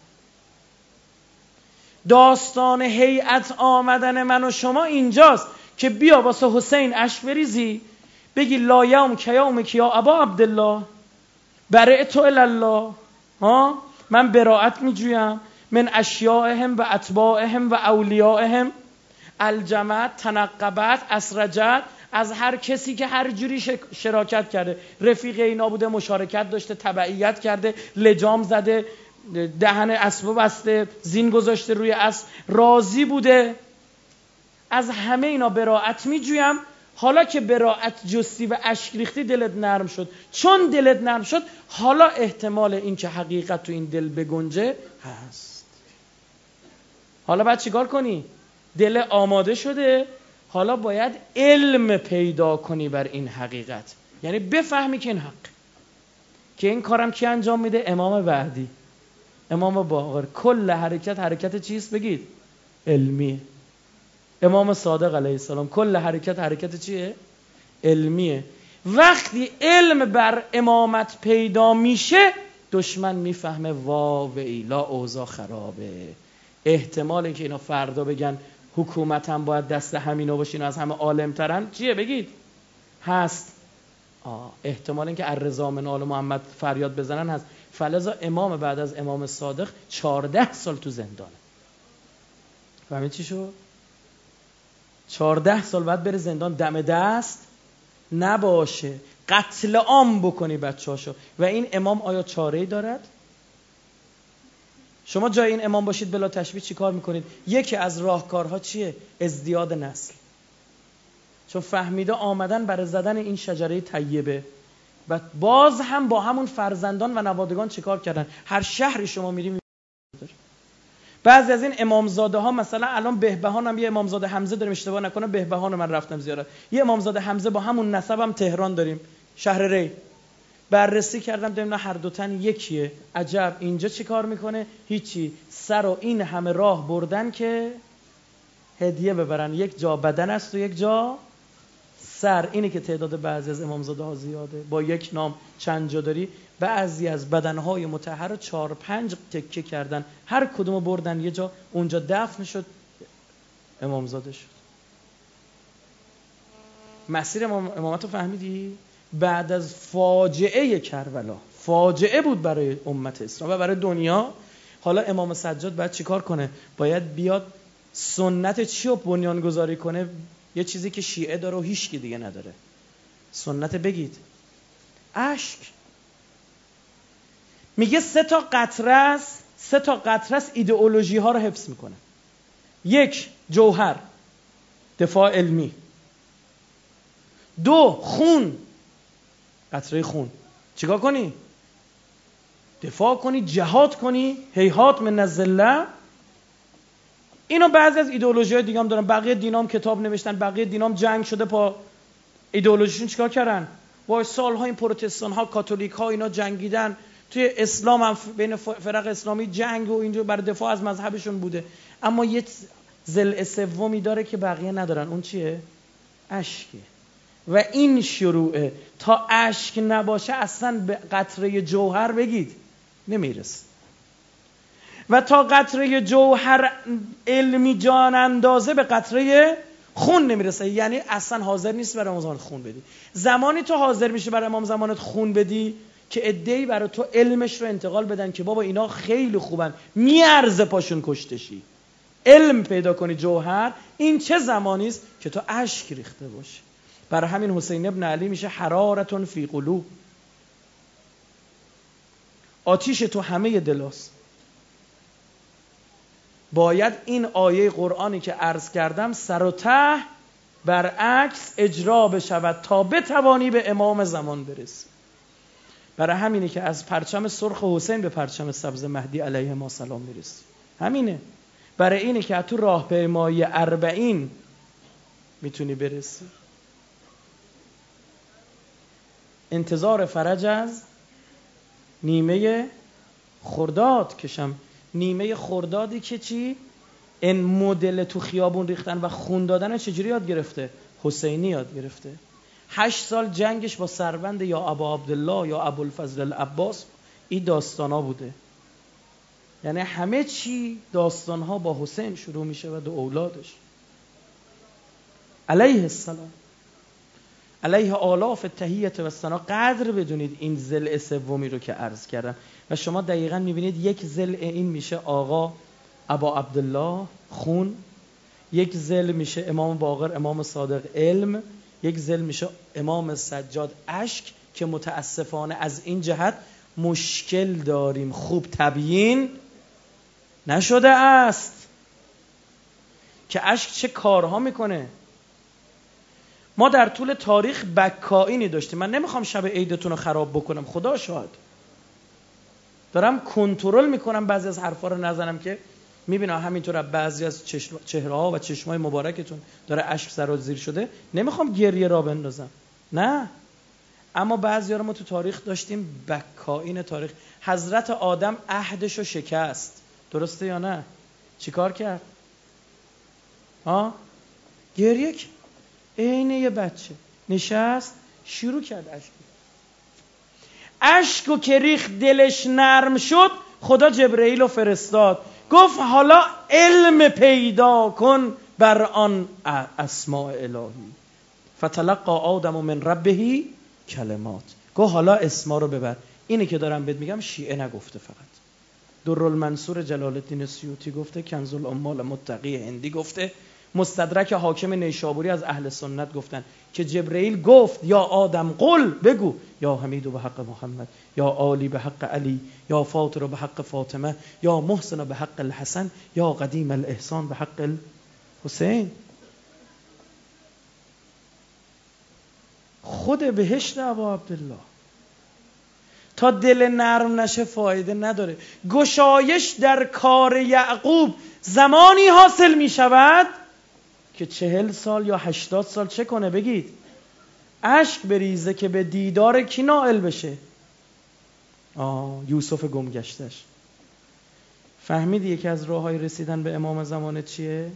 داستان هیئت آمدن من و شما اینجاست که بیا واسه حسین اش بریزی. بگی لا یوم کیوم کیا ابا عبدالله. برای تو الله. ها؟ من براعت میجویم من اشیائهم و اتباعهم و اولیائهم الجمعت تنقبت اسرجت از هر کسی که هر جوری شراکت کرده. رفیق اینا بوده مشارکت داشته تبعیت کرده لجام زده دهن اسب بسته زین گذاشته روی اسب. راضی بوده. از همه اینا براعت میجویم. حالا که براعت جستی و اشک ریختی دلت نرم شد. چون دلت نرم شد حالا احتمال این که حقیقت تو این دل بگنجه هست. حالا باید چیکار کنی؟ دل آماده شده حالا باید علم پیدا کنی بر این حقیقت. یعنی بفهمی که این حق. که این کارم کی انجام میده؟ امام بعدی امام باقر. کل حرکت حرکت چیست؟ بگید. علمیه. امام صادق علیه السلام. کل حرکت حرکت چیه؟ علمیه. وقتی علم بر امامت پیدا میشه دشمن می‌فهمه وا و ایلا اوضاع خرابه. احتمال اینکه اینا فردا بگن حکومت هم باید دست همینا باشین از همه عالمترن چیه بگید؟ هست. آه. احتمال اینکه الرضا من آل محمد فریاد بزنن هست. فلزا امام بعد از امام صادق 14 سال تو زندانه. فهمید چی شد؟ چهارده سال بعد بره زندان دم دست نباشه. قتل عام بکنی بچه هاشو و این امام آیا چاره دارد؟ شما جای این امام باشید بلا تشبیه چی کار می‌کنید؟ یکی از راهکارها چیه؟ ازدیاد نسل. چون فهمیده آمدن برای زدن این شجره طیبه. و باز هم با همون فرزندان و نوادگان چیکار کردن؟ هر شهری شما میریم بعضی از این امامزاده ها مثلا الان بهبهان هم یه امامزاده حمزه داریم اشتباه نکنم بهبهان من رفتم زیارت. یه امامزاده حمزه با همون نسب هم تهران داریم شهر ری. بررسی کردم دیدم هر دوتن یکیه. عجب اینجا چی کار می‌کنه؟ هیچی. سر و این همه راه بردن که هدیه ببرن. یک جا بدن است و یک جا سر اینه که تعداد بعضی از امامزاده ها زیاده. با یک نام چند جا داری؟ بعضی از بدنهای متحر رو چهار پنج تکه کردن. هر کدوم بردن یه جا. اونجا دفن شد. امامزاده شد. مسیر امام امامت رو فهمیدی؟ بعد از فاجعه کربلا. فاجعه بود برای امت اسلام و برای دنیا. حالا امام سجاد باید چیکار کنه؟ باید بیاد سنت چی رو بنیان گذاری کنه؟ یه چیزی که شیعه داره و هیچکی دیگه نداره. سنت بگید. اشک. میگه سه تا قطره سه تا قطره ایدئولوژی ها رو حفظ می‌کنه. یک جوهر. دفاع علمی. دو خون. قطره خون. چیکار کنی؟ دفاع کنی جهاد کنی. هیهات من الذله. اینو بعضی از ایدئولوژی های دیگه هم دارن. بقیه دینام کتاب نوشتن بقیه دینام جنگ شده پا ایدئولوژیشون چیکار کردن؟ وای سالها این پروتستان ها اینا جنگیدن. توی اسلام هم بین فرق اسلامی جنگ و اینجور برای دفاع از مذهبشون بوده. اما یه زل سومی داره که بقیه ندارن. اون چیه؟ اشکه. و این شروعه. تا اشک نباشه اصلا به قطره جوهر بگید. نمی‌رسه. و تا قطره جوهر علمی جان اندازه به قطره خون نمی‌رسه. یعنی اصلا حاضر نیست برای امام خون بدی. زمانی تو حاضر میشه برای امام زمانت خون بدی که ادهی برای تو علمش رو انتقال بدن که بابا اینا خیلی خوبن. میارزه پاشون کشتشی. علم پیدا کنی جوهر. این چه زمانی است که تو اشک ریخته باشی. برای همین حسین ابن علی میشه حرارتون فی قلوب. آتیش تو همه دلاست باید این آیه قرآنی که عرض کردم سر و ته برعکس اجرا بشود تا بتوانی به امام زمان برسی. برای همینه که از پرچم سرخ حسین به پرچم سبز مهدی علیه ما سلام می‌رسی همینه. برای اینه که تو راهپیمایی اربعین می‌تونی برسی. انتظار فرج از نیمه خرداد کشم. نیمه خردادی که چی؟ این مدل تو خیابون ریختن و خون دادن چجوری یاد گرفته؟ حسینی یاد گرفته. هشت سال جنگش با سربند یا ابا عبدالله یا ابوالفضل العباس این داستان ها بوده. یعنی همه چی داستان ها با حسین شروع میشه و دو اولادش. علیه السلام. علیه آلاف تهیت و سنا قدر بدونید این زل سومی رو که عرض کردم. و شما دقیقا می‌بینید یک زل این میشه آقا ابا عبدالله خون یک زل میشه امام باقر امام صادق علم یک زل میشه امام سجاد اشک که متاسفانه از این جهت مشکل داریم. خوب تبیین نشده است. که اشک چه کارها می‌کنه؟ ما در طول تاریخ بکائینی داشتیم. من نمی‌خوام شب عیدتون رو خراب بکنم. خدا شاد دارم کنترل می‌کنم بعضی از حرفا رو نزنم که می‌بینم همینطور بعضی از چهره ها و چشمای مبارکتون داره اشک سر زیر شده. نمی‌خوام گریه را بندازم. نه. اما بعضی رو ما تو تاریخ داشتیم. بکائین تاریخ. حضرت آدم عهدش رو شکست. درسته یا نه؟ چیکار کرد؟ ها؟ گریه عین یه بچه. نشست شروع کرد اشک اشک و که ریخ دلش نرم شد خدا جبرئیل رو فرستاد. گفت حالا علم پیدا کن بر آن اسماء الهی. فتلقا آدم من ربهی کلمات. گفت حالا اسما رو ببر. اینی که دارم بهت میگم شیعه نگفته فقط. در المنصور جلال الدین سیوطی گفته کنز الامال متقی هندی گفته. مستدرک حاکم نیشابوری از اهل سنت گفتن که جبرئیل گفت یا آدم قل بگو یا حمید به حق محمد یا عالی به حق علی یا فاطر به حق فاطمه یا محسن به حق الحسن یا قدیم الاحسان به حق الحسین. خود بهشت ابا عبدالله. تا دل نرم نشه فایده نداره. گشایش در کار یعقوب زمانی حاصل می شود که چهل سال یا هشتاد سال چه کنه؟ بگید. اشک بریزه که به دیدار کی نائل بشه؟ آه یوسف گمگشتش. فهمیدی یکی از راه های رسیدن به امام زمانه چیه؟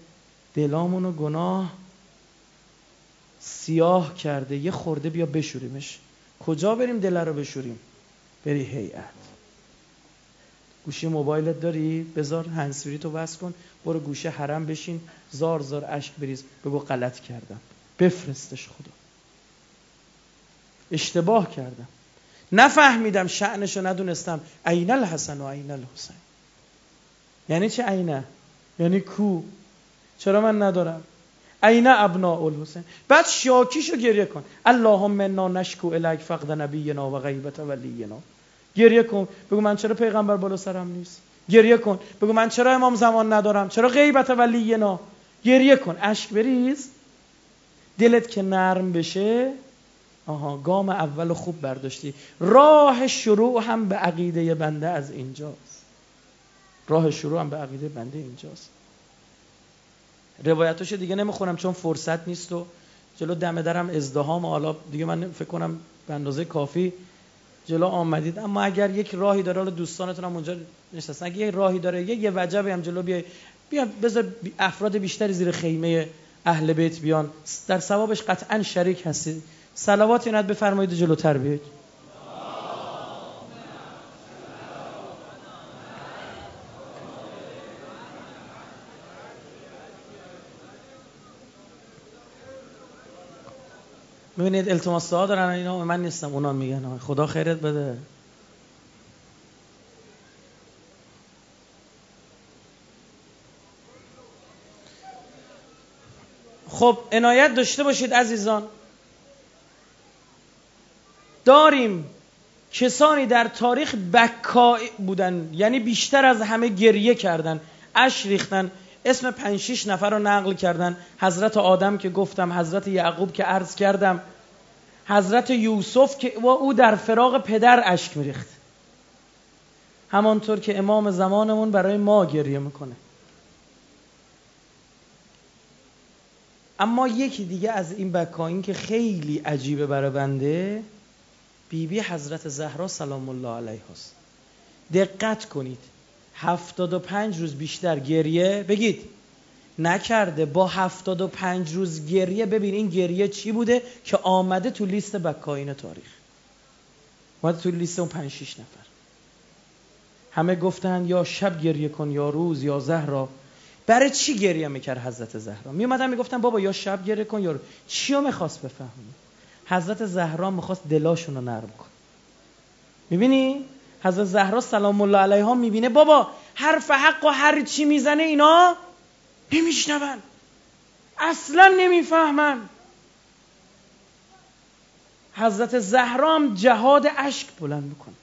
دلامون و گناه سیاه کرده. یه خورده بیا بشوریمش. کجا بریم دل رو بشوریم؟ بری هیئت. گوشی موبایلت داری بذار هنسفری تو بس کن برو گوشه حرم بشین زار زار اشک بریز. بگو غلط کردم. بفرستش خدا. اشتباه کردم. نفهمیدم شعنشو ندونستم. عین الحسن و عین الحسین. یعنی چه عینه؟ یعنی کو؟ چرا من ندارم؟ عین ابناء الحسین. بعد شاکیشو گریه کن. اللهم انا نشکو الیک فقد نبینا و غیبت ولینا. گریه کن. بگو من چرا پیغمبر بالا سرم نیست؟ گریه کن. بگو من چرا امام زمان ندارم؟ چرا غیبت ولینا گریه کن. اشک بریز. دلت که نرم بشه. آها گام اول خوب برداشتی. راه شروع هم به عقیده بنده از اینجاست. راه شروع هم به عقیده بنده اینجاست. روایتاشو دیگه نمی‌خونم چون فرصت نیست و جلو دم درم ازدهام حالا دیگه من فکر کنم به اندازه کافی جلو آمدید. اما اگر یک راهی داره حالا دوستانتون هم اونجا نشستن. اگه یک راهی داره یه, یه وجبی هم جلو بیای. بیا بذار افراد بیشتری زیر خیمه اهل بیت بیان. در ثوابش قطعا شریک هستید. صلوات اینت بفرمایید جلوتر بیاید ببینید التماس ها دارن اینا من نیستم اونا میگن. خدا خیرت بده. خب عنایت داشته باشید عزیزان. داریم کسانی در تاریخ بکا بودن یعنی بیشتر از همه گریه کردن اش ریختن. اسم پنج شیش نفر رو نقل کردن. حضرت آدم که گفتم حضرت یعقوب که عرض کردم. حضرت یوسف که و او در فراغ پدر اشک میریخت. همانطور که امام زمانمون برای ما گریه می‌کنه. اما یکی دیگه از این بکاین که خیلی عجیبه برای بنده بیبی بی حضرت زهرا سلام الله علیه هست. دقت کنید. هفتاد و پنج روز بیشتر گریه بگید. نکرده. با هفتاد و پنج روز گریه ببین این گریه چی بوده؟ که آمده تو لیست بکاین تاریخ. آمده تو لیست اون پنج شیش نفر. همه گفتن یا شب گریه کن یا روز یا زهرا. برای چی گریه می‌کرد حضرت زهرا؟ می اومدن می‌گفتن بابا یا شب گریه کن یا روز رو می‌خواست بفهمی حضرت زهرا می‌خواست دلاشون رو نرم کن می‌بینی؟ حضرت زهرا سلام الله علیها می‌بینه. بابا حرف حق و هر چی می‌زنه اینا نمیشنون. اصلا نمی‌فهمن. حضرت زهرام جهاد اشک بلند می‌کنه.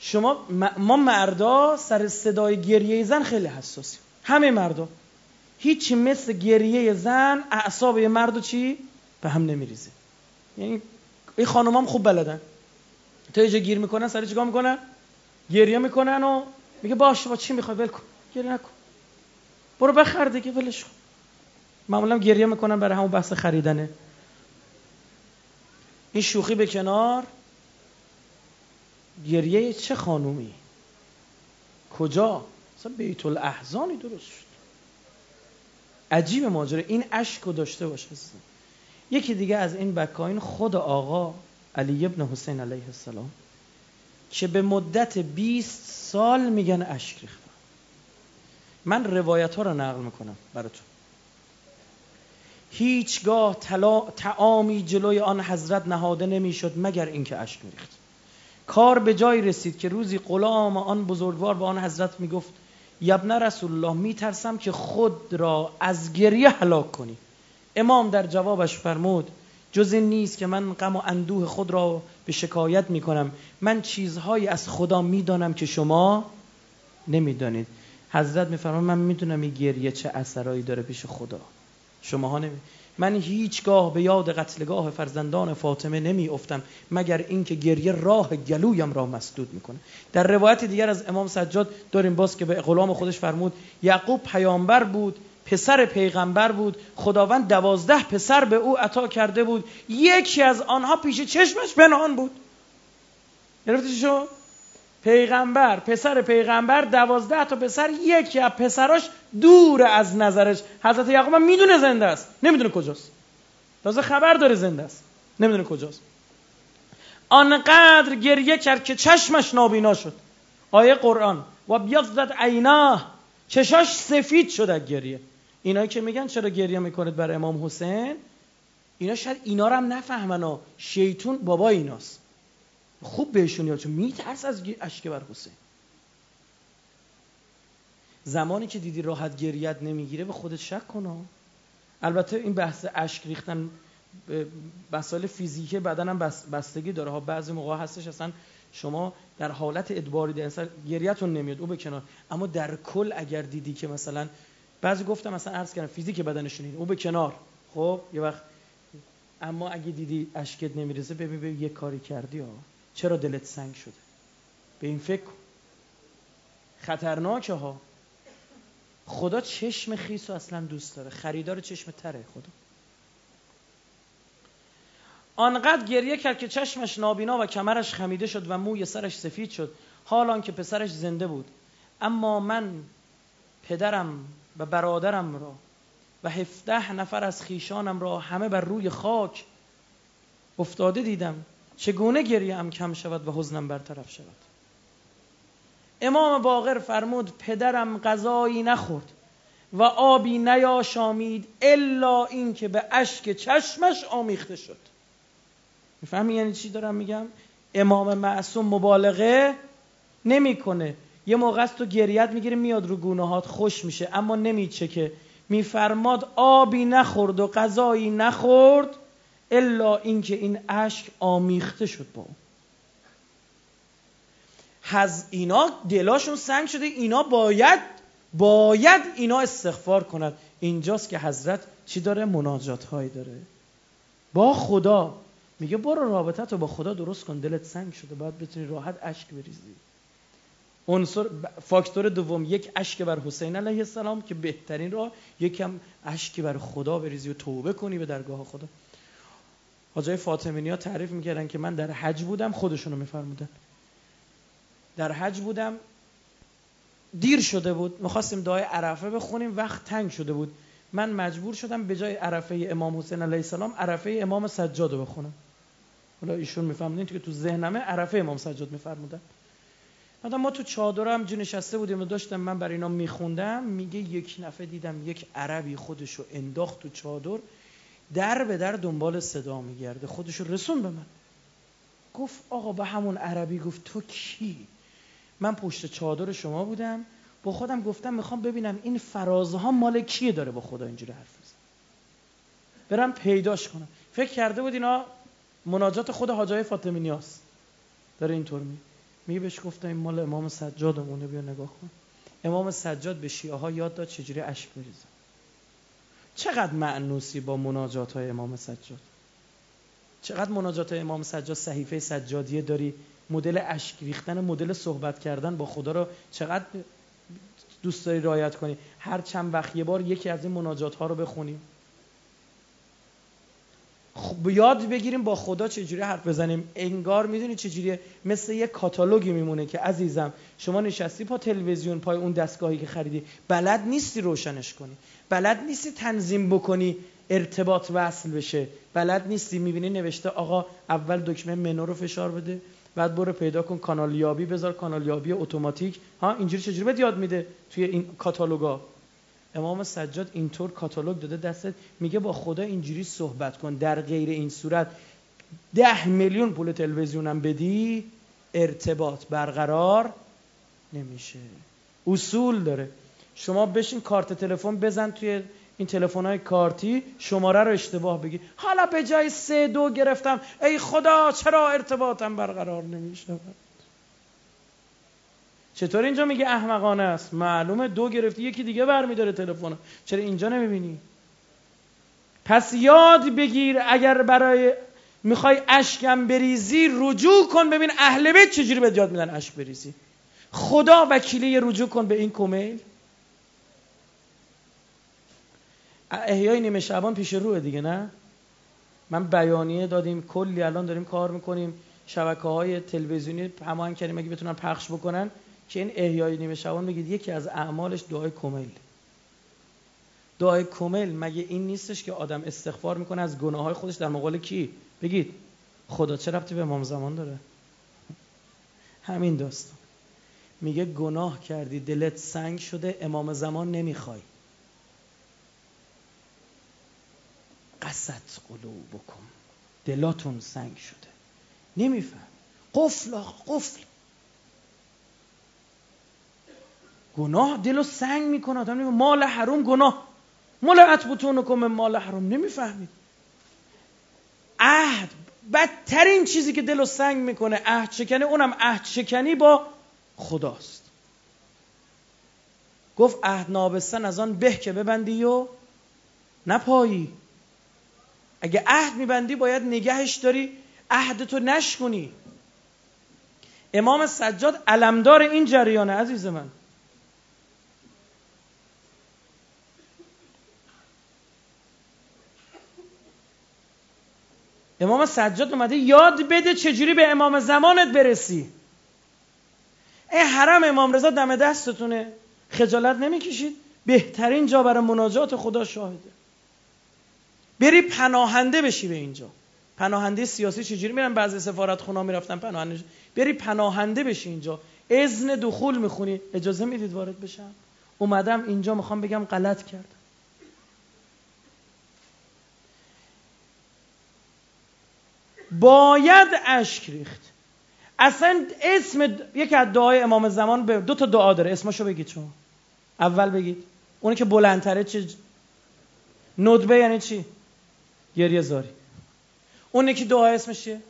شما ما مردا سر صدای گریه زن خیلی حساسیم. همه مردا. هیچی مثل گریه زن اعصاب یه مرد چی؟ به هم نمیریزه. یعنی این خانومام خوب بلدن. تا یه گیر می‌کنن سر چیکار می‌کنن؟ گریه می‌کنن و میگه باشه با چی می‌خوای؟ ول کن. گریه نکن. برو بخر دیگه ولش کن. معمولا گریه می‌کنن برای همون بحث خریدنه. این شوخی به کنار. گریه چه خانومی؟ کجا؟ اصلا بیت الاحزانی درست شد. عجیب ماجره این اشک رو داشته باشه یکی دیگه از این بکاین خود آقا علی ابن حسین علیه السلام که به مدت 20 سال میگن اشک ریختن من روایت ها رو نقل می‌کنم براتون. هیچگاه تعامی جلوی آن حضرت نهاده نمی‌شد مگر اینکه اشک میریخت. کار به جای رسید که روزی غلام آن بزرگوار به آن حضرت می‌گفت یبن رسول الله میترسم که خود را از گریه هلاک کنی. امام در جوابش فرمود جز این نیست که من غم و اندوه خود را به شکایت می‌کنم. من چیزهایی از خدا می‌دانم که شما نمی‌دانید. حضرت میفرماید من می‌دونم این گریه چه اثرایی داره پیش خدا. شماها نمی من هیچگاه به یاد قتلگاه فرزندان فاطمه نمی افتم مگر اینکه گریه راه گلویم را مسدود می‌کنه. در روایت دیگر از امام سجاد داریم باز که به غلام خودش فرمود یعقوب پیامبر بود پسر پیغمبر بود خداوند دوازده پسر به او عطا کرده بود یکی از آنها پیش چشمش پنهان بود. گرفتی شو پیغمبر پسر پیغمبر دوازده تا پسر یکی از پسراش دور از نظرش. حضرت یعقوب می‌دونه زنده است. نمی‌دونه کجاست. تازه خبر داره زنده است. نمی‌دونه کجاست. آنقدر گریه کرد که چشمش نابینا شد. آیه قرآن. و بیضدت عیناه. چشاش سفید شد از گریه. اینایی که میگن چرا گریه می‌کنید برای امام حسین؟ اینا شاید اینا رو هم نفهمن و شیطون بابا ایناست. خوب بهشون یاد چون میترس از اشک بر حسین. زمانی که دیدی راحت گریت نمی‌گیره به خودت شک کن البته این بحث اشک ریختن مسائل فیزیکی بدن هم بستگی داره. ها بعضی موقع هستش اصلا شما در حالت ادباری در انسان گریتون نمیاد او به کنار. اما در کل اگر دیدی که مثلا بعضی گفتم مثلا عرض کردم فیزیک بدنشون این او به کنار. خب یه وقت اما اگه دیدی اشکت نمی‌رسه ببین یه کاری کردی ها. چرا دلت سنگ شده؟ به این فکر کن. خطرناکه ها. خدا چشم خیس رو اصلا دوست داره. خریدار چشم تره خدا. آنقدر گریه کرد که چشمش نابینا و کمرش خمیده شد و موی سرش سفید شد. حالان که پسرش زنده بود. اما من پدرم و برادرم را و هفته نفر از خیشانم را همه بر روی خاک افتاده دیدم. چگونه گریه ام کم شود و حزنم برطرف شود؟ امام باقر فرمود پدرم غذایی نخورد و آبی نیاشامید الا اینکه به اشک چشمش آمیخته شد. می‌فهمی یعنی چی دارم میگم؟ امام معصوم مبالغه نمی‌کنه. یه موقع است تو گریت می‌گیره میاد رو گونهات خوش میشه اما نمیچه که میفرماد آبی نخورد و غذایی نخورد الا اینکه این اشک آمیخته شد با اون. هز اینا دلاشون سنگ شده اینا باید باید اینا استغفار کند اینجاست که حضرت چی داره؟ مناجات هایی داره. با خدا. میگه برو رابطه تو با خدا درست کن دلت سنگ شده باید بتونی راحت اشک بریزی. عنصر فاکتور دوم یک اشک بر حسین علیه السلام که بهترین راه یکم اشک بر خدا بریزی و توبه کنی به درگاه خدا. حاجای فاطمینی ها تعریف می‌کردن که من در حج بودم خودشونو میفرمودن. در حج بودم دیر شده بود. می‌خواستیم دعای عرفه بخونیم وقت تنگ شده بود. من مجبور شدم به جای عرفه امام حسین علیه السلام عرفه امام سجاد رو بخونم. حالا ایشون میفهمدین که تو ذهنمه عرفه امام سجاد میفرمودن. بعد ما تو چادر هم نشسته بودیم و داشتم من برای اینا میخوندم. میگه یک نفر دیدم یک عربی خودشو انداخت تو چادر. در به در دنبال صدا میگرده. خودشو رسون به من. گفت آقا به همون عربی گفت تو کی؟ من پشت چادر شما بودم. با خودم گفتم می‌خوام ببینم این فرازها مال کیه داره با خدا اینجوری حرف بزن برم پیداش کنم. فکر کرده بود اینا مناجات خود حاجای فاطمی نیاز داره اینطور می میگه بهش گفتم این مال امام سجادمونه بیا نگاه کن. امام سجاد به شیعه ها یاد داد چجوری اشک بریزن چقدر معنوسی با مناجات های امام سجاد؟ چقدر مناجات های امام سجاد صحیفه سجادیه داری؟ مدل اشک ریختن مدل صحبت کردن با خدا رو چقدر دوست داری رعایت کنی؟ هر چند وقت یه بار یکی از این مناجات ها رو بخونیم یاد بگیریم با خدا چجوری حرف بزنیم. انگار می‌دونی چجوریه. مثل یه کاتالوگی میمونه که عزیزم شما نشستی پا تلویزیون پای اون دستگاهی که خریدی. بلد نیستی روشنش کنی. بلد نیستی تنظیم بکنی ارتباط وصل بشه. بلد نیستی می‌بینی نوشته آقا اول دکمه منو رو فشار بده بعد برو پیدا کن کانال یابی بذار کانال یابی اتوماتیک. ها اینجوری چجوری بهت یاد میده توی این کاتالوگا؟ امام سجاد اینطور کاتالوگ داده دستت میگه با خدا اینجوری صحبت کن. در غیر این صورت ده میلیون پول تلویزیونم بدی ارتباط برقرار نمیشه. اصول داره. شما بشین کارت تلفن بزن توی این تلفن های کارتی شماره رو اشتباه بگی. حالا به جای سه دو گرفتم. ای خدا چرا ارتباطم برقرار نمی شود چطور اینجا میگه احمقانه است؟ معلومه دو گرفتی یکی دیگه برمیداره تلفن. چرا اینجا نمی‌بینی؟ پس یاد بگیر اگر برای می‌خوای اشکم بریزی رجوع کن ببین اهل بیت چجوری به یاد میدن اشک بریزی. خدا وکیلی رجوع کن به این کمیل. احیای نیمه شعبان پیش روه دیگه نه؟ من بیانیه دادیم کلی الان داریم کار می‌کنیم. شبکه های تلویزیونی هماهنگ کردیم اگه بتونن پخش بکنن. که این احیای نیمه شبان بگید یکی از اعمالش دعای کمیل دعای کمیل مگه این نیستش که آدم استغفار می‌کنه از گناه های خودش در مقابل کی؟ بگید. خدا چه ربطی به امام زمان داره؟ همین داستان. میگه گناه کردی دلت سنگ شده امام زمان نمی‌خوای. قصد بکن دلاتون سنگ شده. نمیفهم. قفل قفل. گناه؟ دلو سنگ می‌کنه. آدم مال حروم گناه. ملعت بتونکم مال حروم نمی‌فهمید. عهد بدترین چیزی که دلو سنگ می‌کنه عهد شکنی اونم عهد شکنی با خداست. گفت عهد نابستن از آن به که ببندی و نپایی. اگه عهد میبندی باید نگهش داری عهدتو نشکنی. امام سجاد علمدار این جریانه عزیز من. امام سجاد اومده یاد بده چجوری به امام زمانت برسی. ای حرم امام رضا دم دستتونه. خجالت نمی‌کشید. بهترین جا برای مناجات خدا شاهده. بری پناهنده بشی به اینجا. پناهنده سیاسی چجوری میرن؟ بعضی سفارت خونا می‌رفتن پناهنده. بری پناهنده بشی اینجا. اذن دخول می‌خونی. اجازه می‌دید وارد بشم؟ اومدم اینجا می‌خوام بگم غلط کردم. باید اشک ریخت. اصلا اسم یکی از دعای امام زمان به دو تا دعا داره. اسمشو بگید شما. اول بگید. اونی که بلندتره چه ندبه یعنی چی؟ گریه زاری. اون که دعا اسمش چیه؟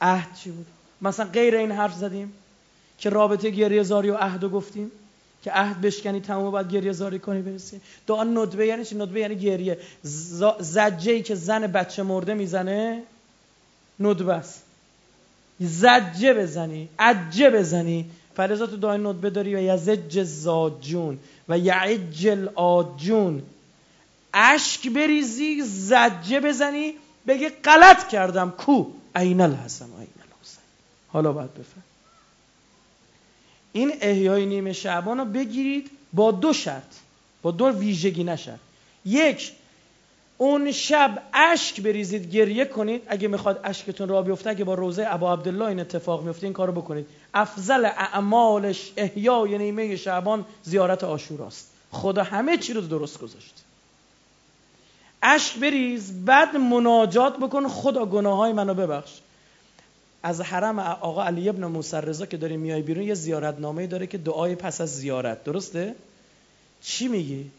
عهد چی بود؟ مثلا غیر این حرف زدیم که رابطه گریه زاری و عهد گفتیم که عهد بشکنی تمام باید گریه زاری کنی برسی. دعا ندبه یعنی چی؟ ندبه یعنی گریه. زجه ای که زن بچه مرده می‌زنه ندبه است. زجه بزنی عجه بزنی. فلزا تو دعای ندبه داری و یزج زاجون و یعجل آجون اشک بریزی زجه بزنی. بگی غلط کردم. کو؟ عین الحسن عین الحسین حالا باید بفهم. این احیای نیمه شعبان رو بگیرید با دو شرط. با دو ویژگی نشد یک اون شب اشک بریزید گریه کنید. اگه می‌خواد اشکتون را بیفته اگه با روزه ابا عبدالله این اتفاق میفته این کارو بکنید. افضل اعمالش احیای نیمه شعبان زیارت آشوراست. خدا همه چی رو درست گذاشت. اشک بریز بعد مناجات بکن خدا گناه های منو ببخش. از حرم آقا علی ابن موسی رضا که داری میای بیرون یه زیارت نامه داره که دعای پس از زیارت. درسته؟ چی میگی؟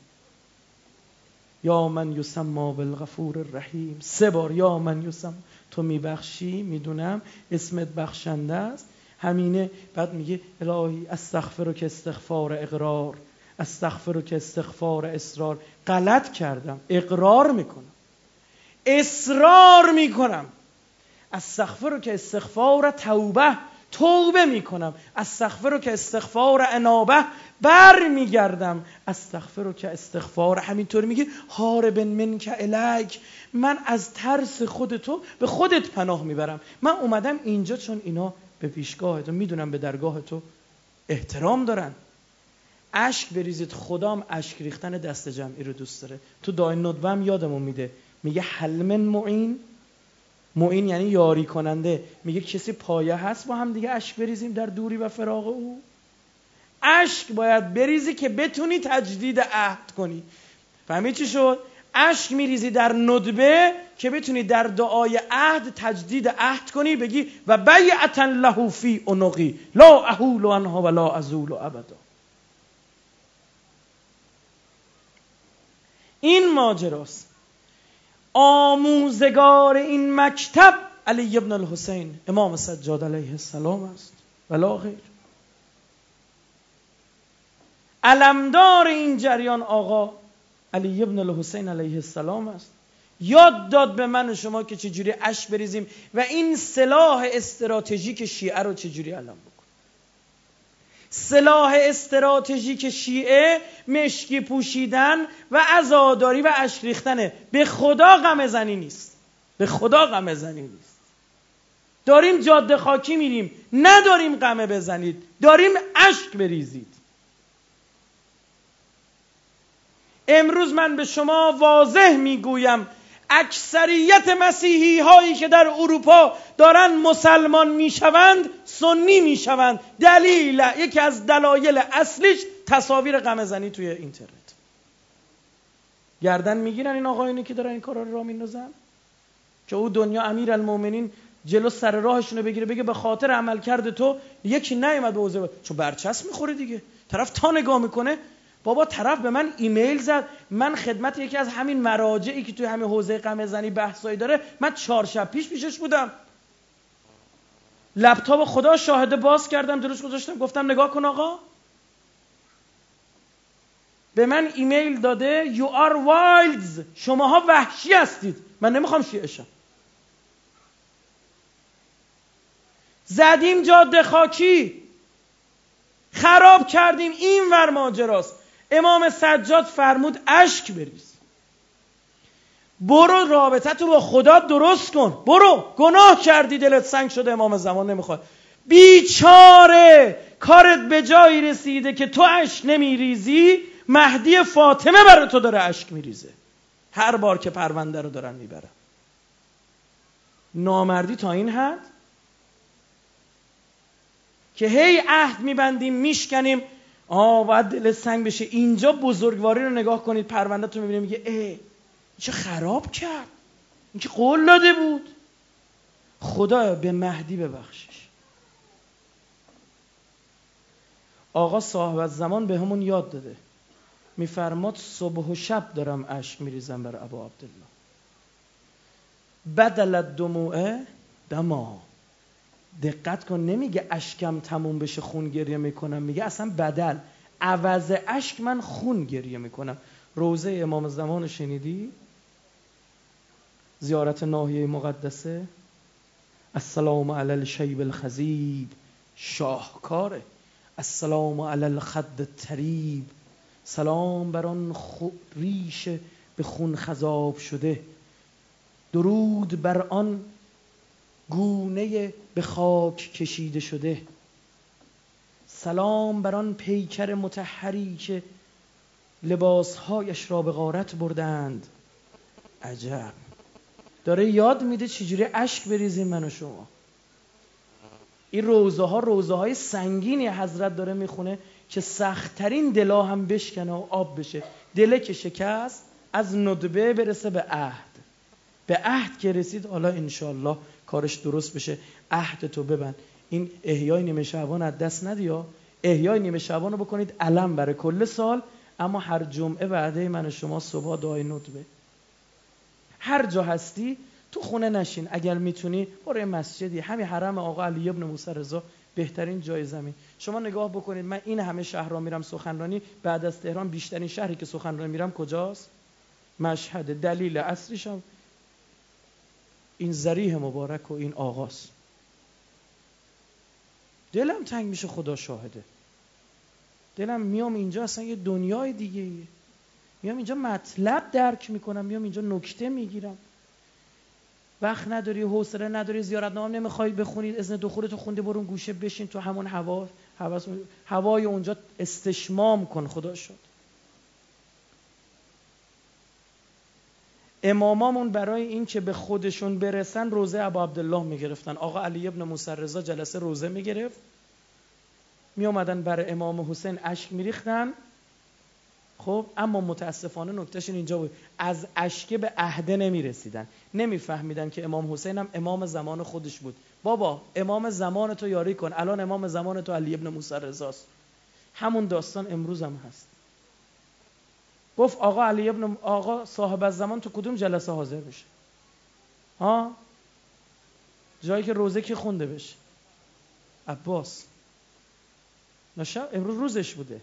یا من یسما بالغفور الرحیم. سه بار یا من یسم تو میبخشی می‌دونم. اسمت بخشنده است. همینه. بعد میگه الهی استغفر که استغفار اقرار. استغفر که استغفار اصرار غلط کردم. اقرار می‌کنم. اصرار می‌کنم. استغفر که استغفار توبه. توبه می‌کنم. استغفر که استغفار انابه بر میگردم استغفر که استغفار. همینطور میگه هارب من که الک من از ترس خود تو به خودت پناه می‌برم. من اومدم اینجا چون اینا به پیشگاه تو می‌دونم به درگاه تو احترام دارن. اشک بریزید خدام اشک ریختن دست جمعی رو دوست داره. تو دای ندوه هم یادمون میده. میگه حلمن معین. معین یعنی یاری کننده. میگه کسی پایه هست با هم دیگه عشق بریزیم در دوری و فراغ او. عشق باید بریزی که بتونی تجدید عهد کنی. فهمید چی شد؟ عشق میریزی در ندبه که بتونی در دعای عهد تجدید عهد کنی بگی و بیعتا له فی اونقی لا اهول انها و لا ازول و ابدا. این ماجراست. آموزگار این مکتب علی ابن الحسین. امام سجاد علیه السلام است. ولا غیر علمدار این جریان آقا علی ابن الحسین علیه السلام است. یاد داد به من و شما که چجوری اش بریزیم و این سلاح استراتژیک شیعه رو چجوری علم بکنیم. سلاح استراتژیک شیعه مشکی پوشیدن و عزاداری و اشک ریختنه. به خدا غم زنی نیست. به خدا غم زنی نیست. داریم جاده خاکی میریم. نداریم غمه بزنید. داریم اشک بریزید. امروز من به شما واضح می‌گویم اکثریت مسیحی هایی که در اروپا دارن مسلمان می‌شوند سنی می‌شوند. دلیل یکی از دلایل اصلیش تصاویر غمزنی توی اینترنت. گردن می‌گیرن این آقایونی که دارن این کارا رو را میندازن؟ که او دنیا امیر المومنین جلو سر راهشون بگیره بگه به خاطر عمل کرده تو یکی نیومد به حوزه چون برچسب می‌خوره دیگه. طرف تا نگاه می‌کنه بابا طرف به من ایمیل زد. من خدمت یکی از همین مراجعی که توی همین حوزه قمه زنی بحثایی داره من چهار شب پیش پیشش بودم. لپتاپ خدا شاهده باز کردم درست گذاشتم گفتم نگاه کن آقا. به من ایمیل داده You are wilds. شماها وحشی هستید. من نمی‌خوام شیعشم زدیم جاده خاکی. خراب کردیم. این ور ماجراست. امام سجاد فرمود اشک بریز برو رابطه تو با خدا درست کن. برو. گناه کردی دلت سنگ شده امام زمان نمی‌خواد. بیچاره کارت به جایی رسیده که تو اشک نمیریزی مهدی فاطمه برای تو داره اشک میریزه. هر بار که پرونده رو دارن می‌برن. نامردی تا این حد که هی عهد میبندیم میشکنیم آه باید دل سنگ بشه. اینجا بزرگواری رو نگاه کنید پرونده تو می‌بینید میگه ای چه خراب کرد. این که قول بود. خدا به مهدی ببخشش. آقا صاحب زمان به همون یاد داده. میفرماد صبح و شب دارم اشک میریزم بر ابا عبدالله. بدل دموعه دما. دقت کن نمیگه اشکم تموم بشه خون گریه می‌کنم. میگه اصلا بدل. عوض اشک من خون گریه می‌کنم. روزه امام زمان شنیدی؟ زیارت ناحیه مقدسه. السلام علی الشیب الخزیب شاهکاره. السلام علی الخد تریب سلام بر آن ریش به خون خذاب شده. درود بر آن گونه به خاک کشیده شده. سلام بر آن پیکر متحری که لباسهایش را به غارت بردند. عجب. داره یاد میده چجوری اشک بریزیم من و شما. این روزه ها روزه های سنگینی حضرت داره می‌خونه که سختترین دلا هم بشکنه و آب بشه. دله که شکست از ندبه برسه به عهد. به عهد که رسید حالا انشالله کارش درست بشه. عهد تو ببند. این احیای نیمه شعبان از دست ندیا احیای نیمه شعبان رو بکنید علم برای کل سال اما هر جمعه وعده من و شما صبح دعای ندبه هر جا هستی تو خونه نشین. اگر می‌تونی برو مسجدی. همین حرم آقا علی ابن موسی رضا بهترین جای زمین. شما نگاه بکنید. من این همه شهر را میرم سخنرانی. بعد از تهران بیشترین شهری که سخنرانی میرم کجاست؟ مشهد دلیل اصلیشم این زریح مبارک و این آغاز. دلم تنگ میشه خدا شاهده. دلم میام اینجا اصلا یه دنیای دیگه ایه. میام اینجا مطلب درک می‌کنم میام اینجا نکته می‌گیرم. وقت نداری حوصله نداری زیارت نام نمی‌خوای بخونید اذن دخولت خونده برون گوشه بشین تو همون هوا هوای اونجا استشمام کن خدا شد. امامامون برای این که به خودشون برسن روزه ابا عبدالله می‌گرفتن. آقا علی ابن موسی رضا جلسه روزه می‌گرفت. می اومدن برای امام حسین اشک میریختن. خب اما متاسفانه نکتهشون اینجا بود. از اشکه به عهده نمی‌رسیدن. نمیفهمیدن که امام حسین هم امام زمان خودش بود. بابا امام زمان تو یاری کن. الان امام زمان تو علی ابن موسی رضاست همون داستان امروز هم هست. گفت آقا علی ابن آقا صاحب از زمان تو کدوم جلسه حاضر بشه؟ ها؟ جایی که روزه کی خونده بشه؟ عباس. نشا امروز روزش بوده.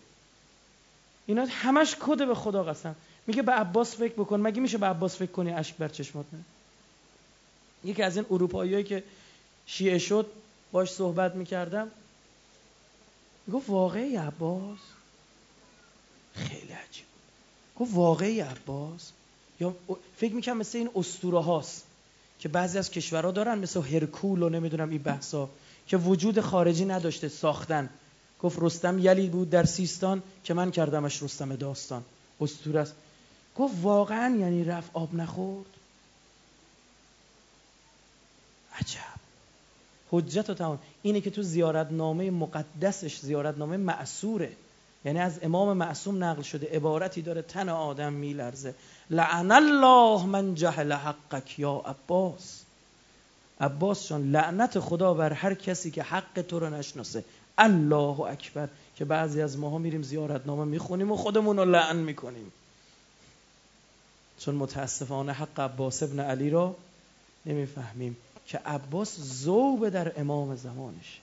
اینا همش کد به خدا قسم. میگه به عباس فکر بکن. مگه میشه به عباس فکر کنی اشک بر چشمات نه؟ یکی از این اروپاییایی که شیعه شد باش صحبت می‌کردم. گفت واقعی عباس؟ خیلی عجیب. گفت واقعی عباس؟ یا فکر می‌کنم مثل این اسطوره هاست که بعضی از کشورها دارن مثل هرکول و نمی‌دونم این بحثا که وجود خارجی نداشته ساختن. گفت رستم یلی بود در سیستان که من کردمش رستم داستان. اسطوره است. گفت واقعا یعنی رفت آب نخورد؟ عجب. حجت و تمام. اینه که تو زیارت نامه مقدسش زیارت نامه معصوره. یعنی از امام معصوم نقل شده عبارتی داره تن آدم میلرزه. لعن الله من جهل حقک یا عباس. عباس جان لعنت خدا بر هر کسی که حق تو رو نشناسه. الله اکبر. که بعضی از ماها میریم زیارت نامه می‌خونیم و خودمون رو لعن می‌کنیم. چون متاسفانه حق عباس ابن علی را نمی‌فهمیم که عباس زوبه در امام زمانش.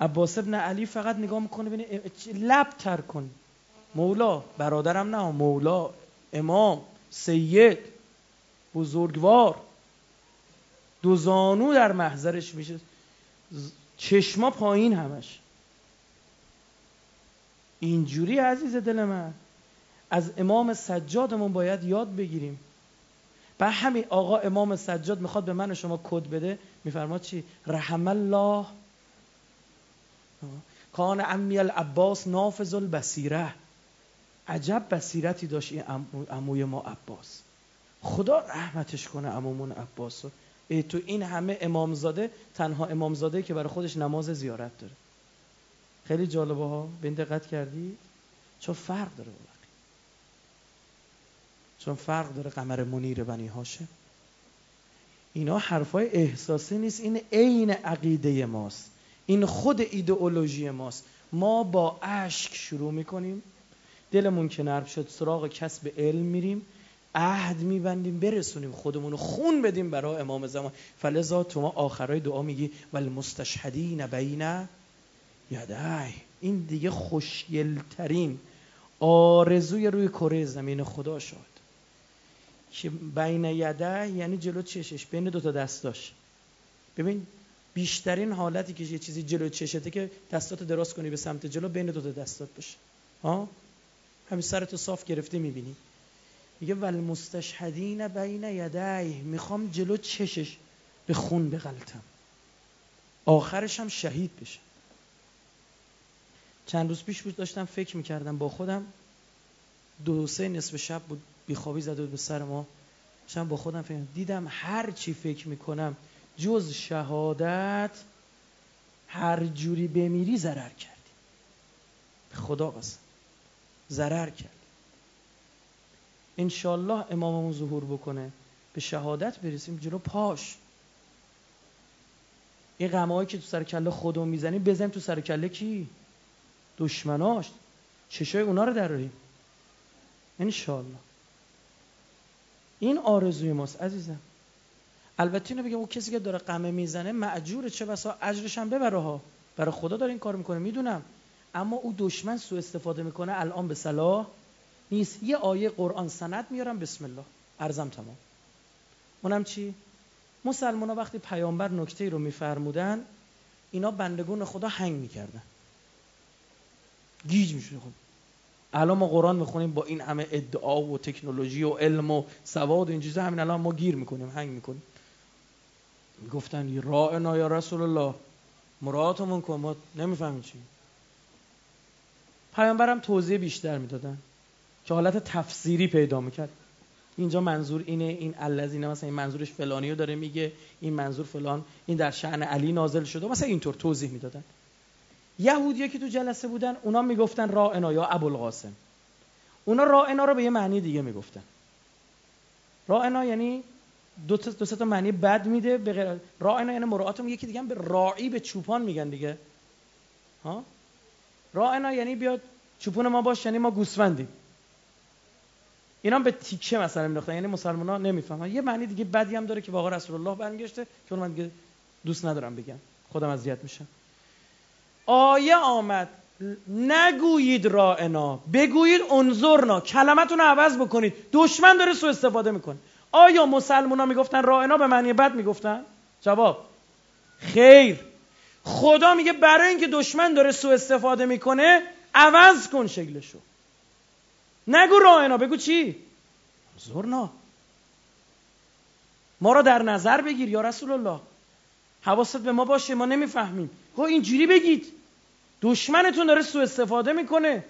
عباس ابن علی فقط نگاه می‌کنه بینه لب تر کن. مولا برادرم نه مولا امام سید بزرگوار. دو زانو در محضرش میشه. چشما پایین همش. اینجوری عزیز دل من. از امام سجادمون باید یاد بگیریم. به همین آقا امام سجاد می‌خواد به من و شما کد بده. میفرماد چی؟ رحم الله کان امی العباس نافذ البصیره. عجب بصیرتی داشت این عموی ما عباس. خدا رحمتش کنه عمومون عباس. ای تو این همه امامزاده تنها امامزاده که برای خودش نماز زیارت داره. خیلی جالبه ها. به دقت کردی؟ چون فرق داره چون فرق داره قمر منیر بنی هاشه اینا حرفای احساسی نیست. این عین عقیده ماست. این خود ایدئولوژی ماست. ما با اشک شروع می‌کنیم. دلمون که نرم شد سراغ کسب علم میریم. عهد میبندیم برسونیم خودمون خون بدیم برای امام زمان. فلذا تو ما آخرای دعا میگی ول مستشهدین بین یدای این دیگه خوشگلترین آرزوی روی کره زمین خدا شد. که بین یده یعنی جلو چشش بین دو تا دستاش. ببین بیشترین حالتی که یه چیزی جلو چشته که دستات دراز کنی به سمت جلو بین دو تا دستات باشه. ها؟ همین سرتو صاف گرفته می‌بینی. میگه ول مستشهدین بین یدی می‌خوام جلو چشش به خون بغلتم آخرش هم شهید بشه. چند روز پیش بود داشتم فکر می‌کردم با خودم. دو سه نصف شب بود بیخوابی زده بود به سر ما. با خودم فکر دیدم هر چی فکر می‌کنم جز شهادت هر جوری بمیری ضرر کردی. به خدا قسم. ضرر کرد انشالله اماممون ظهور بکنه به شهادت برسیم جلو پاش. این غمایی که تو سر کله خودمون می‌زنیم بزنیم تو سر کله کی؟ دشمناش. چشای اونا رو دراریم انشالله. این آرزوی ماست عزیزم. البته اینو بگم اون کسی که داره قمه می‌زنه معجوره چه بسا اجرش هم ببره ها. برای خدا داره این کار می‌کنه می‌دونم. اما او دشمن سو استفاده می‌کنه الان به صلاح نیست. یه آیه قرآن سند میارم بسم الله. ارزم تمام. اونم چی؟ مسلمان ها وقتی پیامبر نکته رو میفرمودن اینا بندگون خدا هنگ می‌کردن. گیج میشه خب الان ما قرآن می‌خونیم با این همه ادعا و تکنولوژی و علم و سواد و این چیزا همین الان ما گیر می‌کنیم هنگ می‌کنیم. می‌گفتن رائنا یا رسول الله. مراتمون کن ما نمی‌فهمیم چی. پیامبرم توضیح بیشتر می‌دادن که حالت تفسیری پیدا می‌کرد. اینجا منظور اینه این الذین مثلا این منظورش فلانی رو داره میگه این منظور فلان این در شعن علی نازل شده مثلا اینطور توضیح می‌دادن. یهودیه که تو جلسه بودن اونا می‌گفتن رائنا یا ابوالقاسم. اونا رائنا رو به یه معنی دیگه می‌گفتن. رائنا یعنی دو تا دو تا معنی بد میده به غیر رائنا یعنی مراعات یکی دیگه هم به راعی به چوپان میگن دیگه. ها؟ رائنا یعنی بیاد چوپون ما باش یعنی ما گوسفندیم. اینا به تیکه مثلا مینداختن یعنی مسلمان ها نمی‌فهمن. یه معنی دیگه بدی هم داره که واقعا رسول الله برمیگشته که من دیگه دوست ندارم بگم. خودم اذیت میشم. آیه آمد. نگویید رائنا بگویید انظرنا. کلمتون رو عوض بکنید. دشمن داره سو استفاده می‌کنه. آیا مسلمان ها می‌گفتن رائنا به معنی بد می‌گفتن؟ جواب خیر. خدا میگه برای اینکه دشمن داره سو استفاده می‌کنه عوض کن شکلشو. نگو رائنا بگو چی؟ زورنا. ما را در نظر بگیر یا رسول الله. حواست به ما باشه ما نمی‌فهمیم. خب اینجوری بگید. دشمنتون داره سو استفاده می‌کنه.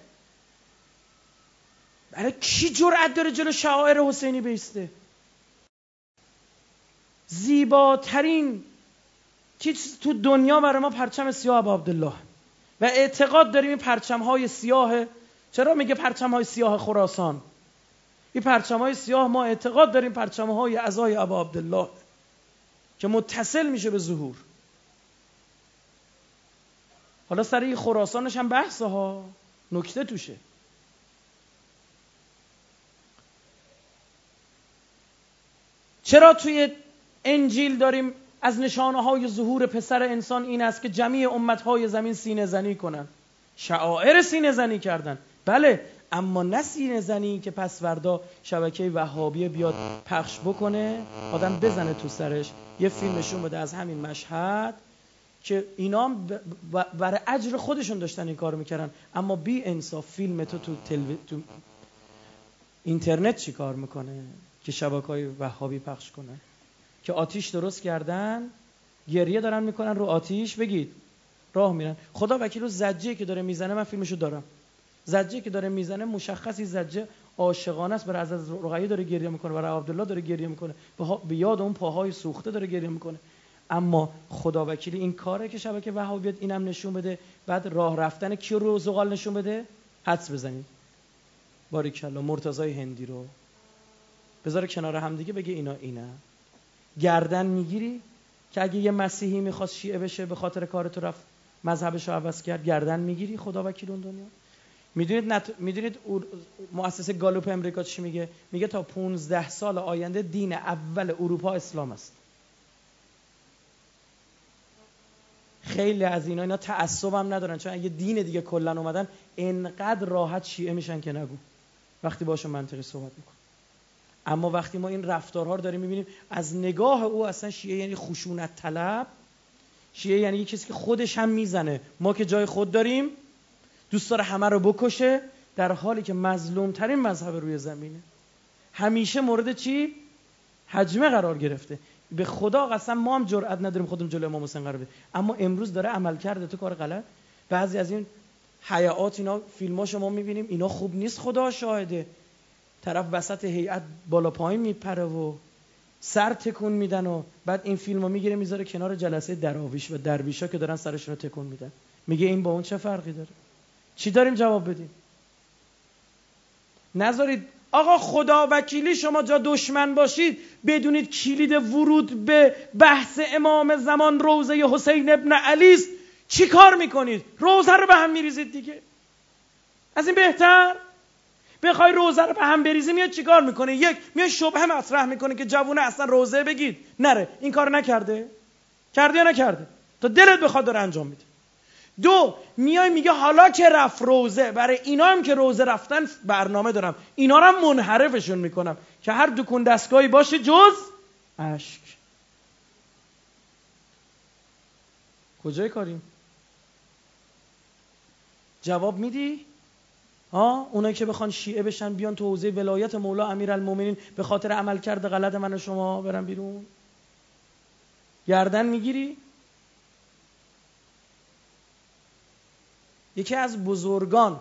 برای کی جرأت داره جلو شعائر حسینی بیسته؟ زیباترین چیز تو دنیا برای ما پرچم سیاه ابا عبدالله. و اعتقاد داریم این پرچم های سیاه چرا میگه پرچم های سیاه خراسان؟ این پرچم های سیاه ما اعتقاد داریم پرچم های ازای ابا عبدالله که متصل میشه به ظهور. حالا سر این خراسانش هم بحث ها. نکته توشه. چرا توی انجیل داریم از نشانه های ظهور پسر انسان این است که جمیع امت های زمین سینه زنی کنن. شعائر سینه زنی کردن. بله اما نه سینه زنی که پس وردا شبکه وهابیه بیاد پخش بکنه آدم بزنه تو سرش. یه فیلم نشون بده از همین مشهد که اینا برای اجر خودشون داشتن این کار می‌کردن. اما بی انصاف فیلم تو تو, تو اینترنت چی کار می‌کنه که شبکه های وهابی پخش کنه؟ که آتیش درست کردن گریه دارن می‌کنن رو آتیش. بگید. راه میرن. خدا وکیل زجه که داره می‌زنه من فیلمشو دارم. زجه که داره می‌زنه مشخصی زجه عاشقانه است. برای از رقیه داره گریه می‌کنه برای عبدالله داره گریه می‌کنه. به یاد اون پاهای سوخته داره گریه می‌کنه. اما خدا وکیلی این کاره که شبکه وهابیت اینم نشون بده. بعد راه رفتن کی رو زغال نشون بده؟ حدس بزنید. باریکلا مرتضای هندی رو. بذاره کنار هم دیگه بگه اینا اینا گردن می‌گیری که اگه یه مسیحی می‌خواست شیعه بشه به خاطر کار تو رفت مذهبش رو عوض کرد گردن می‌گیری؟ خدا وکیل اون دنیا. می‌دونید نت... می‌دونید مؤسسه گالوپ امریکا چی میگه؟ میگه تا 15 سال آینده دین اول اروپا اسلام است. خیلی از اینا اینا تعصب هم ندارن چون اگه دین دیگه کلا اومدن انقدر راحت شیعه میشن که نگو. وقتی باشون منطقی صحبت میکن اما وقتی ما این رفتارها رو داریم می‌بینیم از نگاه او اصلا شیعه یعنی خشونت طلب. شیعه یعنی یه کسی که خودش هم می‌زنه. ما که جای خود داریم دوست داره همه رو بکشه در حالی که مظلوم ترین مذهب روی زمینه. همیشه مورد چی؟ حجمه قرار گرفته. به خدا قسم ما هم جرئت نداریم خودمون جلوی امام حسین قرار بدیم. اما امروز داره عمل کرده. تو کار غلط. بعضی از این حیات اینا فیلماشو شما می‌بینیم. اینا خوب نیست خدا شاهده. طرف وسط هیئت بالا پایین میپره و سر تکون میدن و بعد این فیلمو می‌گیره می‌ذاره کنار جلسه دراویش و درویشا که دارن سرشون رو تکون میدن. میگه این با اون چه فرقی داره؟ چی داریم جواب بدیم؟ نذارید. آقا خدا وکیلی شما جا دشمن باشید. بدونید کلید ورود به بحث امام زمان روزه حسین ابن علی است. چی کار می‌کنید؟ روزه رو به هم میریزید دیگه. از این بهتر؟ بخوای روزه رو به هم بریزی میاد چیکار می‌کنه یک میاد شبه مطرح می‌کنه که جوونه اصلا روزه بگید نره. این کار نکرده؟ کرده یا نکرده؟ تا دلت بخواد داره انجام میده. دو میای میگه حالا که رفت روزه برای اینا هم که روزه رفتن برنامه دارم. اینا رو هم منحرفشون می‌کنم که هر دکون دستگاهی باشه جز اشک. کجای کاریم؟ جواب میدی؟ ها اونایی که بخوان شیعه بشن بیان تو حوزه ولایت مولا امیرالمومنین به خاطر عمل کرده غلط من و شما برن بیرون. گردن می‌گیری؟ یکی از بزرگان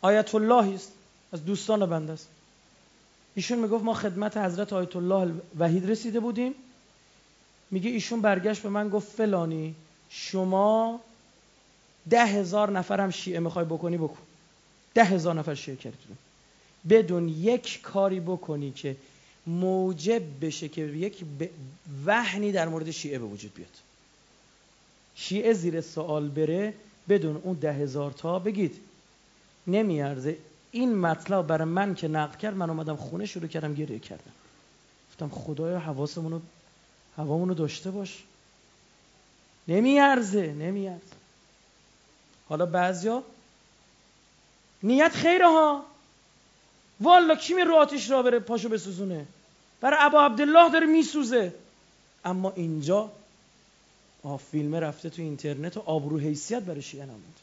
آیت الله است از دوستان بنده است. ایشون می‌گفت ما خدمت حضرت آیت الله وحید رسیده بودیم. میگه ایشون برگشت به من گفت فلانی شما ده هزار نفر هم شیعه می‌خوای بکنی بکن. ده هزار نفر شیعه کردی. بدون یک کاری بکنی که موجب بشه که یک وحنی در مورد شیعه به وجود بیاد. شیعه زیر سوال بره بدون اون ده هزار تا بگید. نمیارزه. این مطلب برای من که نقل کرد من اومدم خونه شروع کردم گریه کردم. گفتم خدایا حواسمون رو هوامون رو داشته باش. نمیارزه نمیارزه. حالا بعضیا نیت خیره ها. والا کی می رو آتیش را بره پاشو بسوزونه؟ برای ابا عبدالله داره میسوزه. اما اینجا آه فیلم رفته تو اینترنت و آبرو حیثیت برای شیعه نمود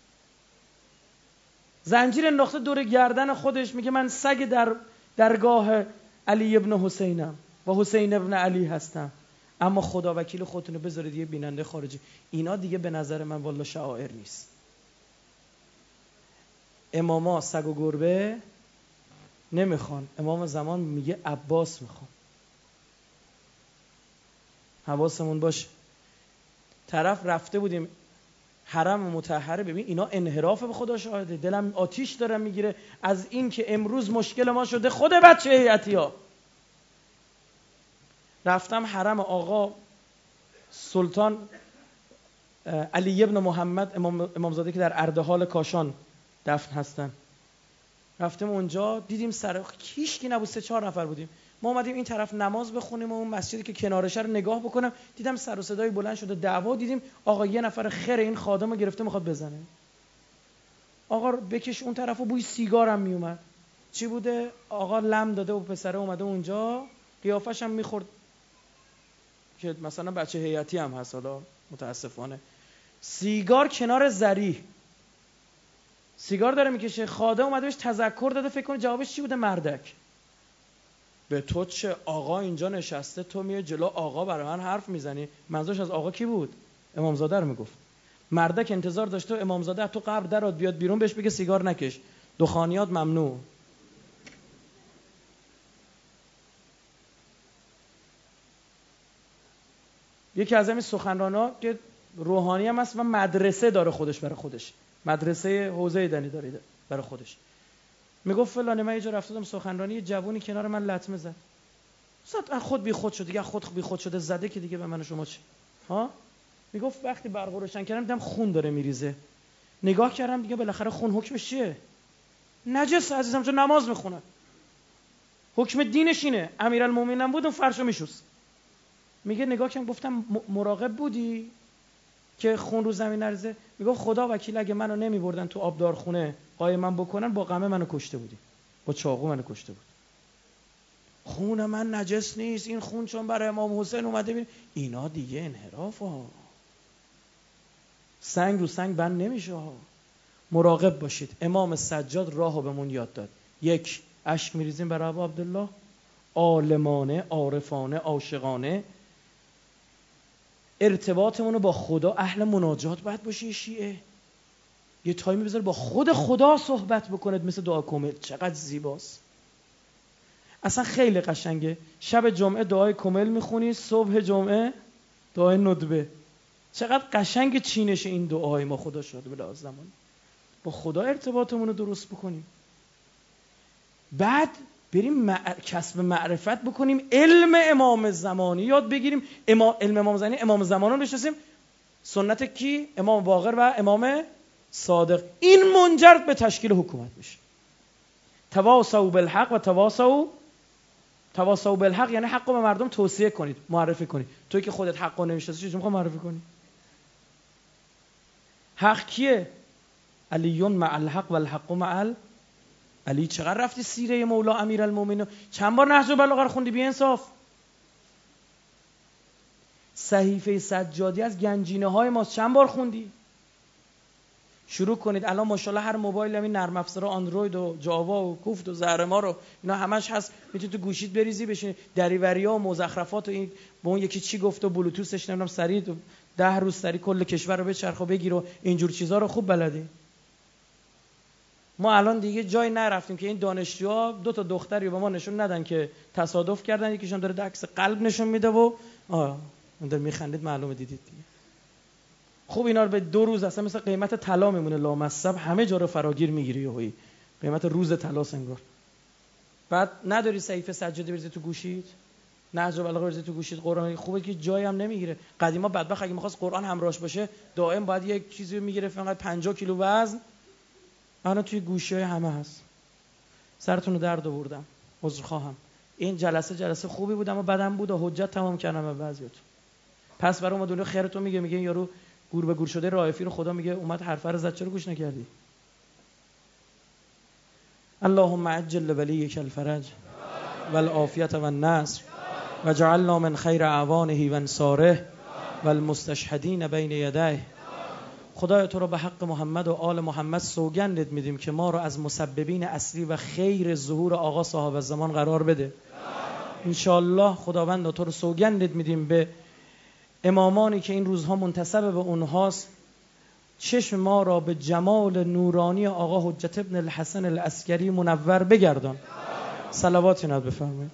زنجیر انداخته دور گردن خودش میگه من سگ در درگاه علی ابن حسینم و حسین ابن علی هستم. اما خدا وکیل خودتونه بذارید یه بیننده خارجی. اینا دیگه به نظر من والا شعائر نیست. اماما سگ و گربه نمی‌خوان. امام زمان میگه عباس می‌خوان. حواسمون باشه. طرف رفته بودیم حرم متحره ببین اینا انحراف به خدا شاهده. دلم آتیش دارم می‌گیره. از این که امروز مشکل ما شده خود بچه هیئتی ها. رفتم حرم آقا سلطان علی ابن محمد امام امامزاده که در اردهال کاشان. دفن هستن. رفتم اونجا دیدیم سر کی نبود سه چهار نفر بودیم. ما اومدیم این طرف نماز بخونیم و اون مسجدی که کنارش رو نگاه بکنم دیدم سر و صدای بلند شده دعوا دیدیم آقا یه نفر خیر این خادم رو گرفته می‌خواد بزنه. آقا بکش اون طرف و بوی سیگارم میومد چی بوده؟ آقا لم داده و پسره اومده اونجا قیافش هم می‌خورد. که مثلا بچه هیئتی هم هست حالا متاسفانه. سیگار کنار زری سیگار داره می‌کشه. خادم اومده بهش تذکر داده. فکر کنه جوابش چی بوده؟ مردک. به تو چه آقا اینجا نشسته؟ تو میای جلو آقا برای من حرف می‌زنی. منظورش از آقا کی بود؟ امامزاده رو می‌گفت. مردک انتظار داشته و امامزاده تو قبر درات بیاد بیرون بهش بگه سیگار نکش. دخانیات ممنوع. یکی از همین سخنرانا که روحانی هم هست و مدرسه داره خودش برای خودش. مدرسه حوزه دنی داره برای خودش. می‌گفت فلانه من یه جا رفتم سخنرانی یه جوونی کنار من لطمه زد. صد خود بی خود شد دیگه خود بی خود شده زده که دیگه به من شما چه ها؟ می‌گفت وقتی برق روشن کردم دیدم خون داره میریزه. نگاه کردم دیگه بالاخره خون حکمش چیه؟ نجس عزیزم چون نماز می‌خونه. حکم دینش اینه. امیرالمومنین بود اون فرشو میشوست میگه نگاه کردم گفتم مراقب بودی؟ که خون رو زمین نرزه می‌گفت خدا وکیل اگه منو نمیبردن تو آبدارخونه قای من بکنن با غمه منو کشته بودی. با چاقو منو کشته بود. خون من نجس نیست این خون چون برای امام حسین اومده بین اینا دیگه انحراف ها. سنگ رو سنگ بند نمیشه ها. مراقب باشید. امام سجاد راهو بهمون یاد داد. یک اشک میریزیم برای عبدالله. عالمانه عارفانه عاشقانه. ارتباطمون رو با خدا اهل مناجات باید باشه شیعه. یه تایمی بذار با خود خدا صحبت بکنید مثل دعا کمل چقدر زیباست. اصلا خیلی قشنگه. شب جمعه دعای کمل می‌خونی صبح جمعه دعای ندبه. چقدر قشنگ چینش این دعای ما خدا شده بلا زمان. با خدا ارتباطمون رو درست بکنیم. بعد بریم کسب معرفت بکنیم علم امام زمانی. یاد بگیریم علم امام زمانی امام زمان رو بشناسیم سنت کی؟ امام باقر و امام صادق. این منجر به تشکیل حکومت میشه تواصوا بالحق و تواصوا تواصوا بالحق یعنی حق به مردم توصیه کنید معرفی کنید. توی که خودت حق رو نمی‌شناسی چجوری معرفی کنی؟ حق کیه؟ علیون مع الحق و الحق مع علی چقدر رفتی سیره مولا امیرالمومنین چند بار نهج البلاغه رو خوندی؟ بی انصاف. صحیفه سجادی از گنجینه های ماست. چند بار خوندی؟ شروع کنید. الان ماشاءالله هر موبایل همین نرم افزار اندروید و جاوا و کوفت و زهر ما رو اینا همش هست. می‌تونید تو گوشید بریزی بشین دریوری ها و مزخرفات و این به اون یکی چی گفت و بلوتوثش نمی‌دونم سریع ده روز سری کل کشور رو بچرخ و بگیر و اینجور چیزا رو خوب بلدی. ما الان دیگه جای نرفتیم که این دانشجوها دو تا دختری به ما نشون ندن که تصادف کردن. یکیشون داره عکس قلب نشون میده و آه اون داره میخندید معلومه دیدید دیگه. خوب اینا رو به دو روز اصلا مثل قیمت طلا میمونه لامصب. همه جا رو فراگیر می‌گیری یهویی قیمت روز طلا سنگار بعد نداری صحیفه سجاده بریزی تو گوشید نهج البلاغه بریزی تو گوشید قرآن خوبه که جایی هم نمی‌گیره. قدیما بدبخت اگه می‌خواست قرآن همراهش باشه دائم باید یک چیزی می‌گیره فقط 50 کیلو وزن. الان توی گوشی های همه هست. سرتون رو درد آوردم. عذر خواهم. این جلسه جلسه خوبی بود اما بدم بود و حجت تمام کردم به بعضیاتون. پس برای ما دنیا خیرتون میگه میگه یارو گور به گور شده رایفی رو خدا میگه اومد حرف رو زد چرا گوش نکردی؟ اللهم عجل ولیک الفرج والعافیت و النصر و جعلنا من خیر اعوانه و انصاره و المستشهدین بین یدیه. خدای تو رو به حق محمد و آل محمد سوگندت میدیم که ما رو از مسببین اصلی و خیر ظهور آقا صاحب زمان قرار بده. انشالله خداوند تو رو سوگندت میدیم به امامانی که این روزها منتصب به اونهاست. چشم ما را به جمال نورانی آقا حجت ابن الحسن الاسکری منور بگردان. صلوات ناد بفرمایید.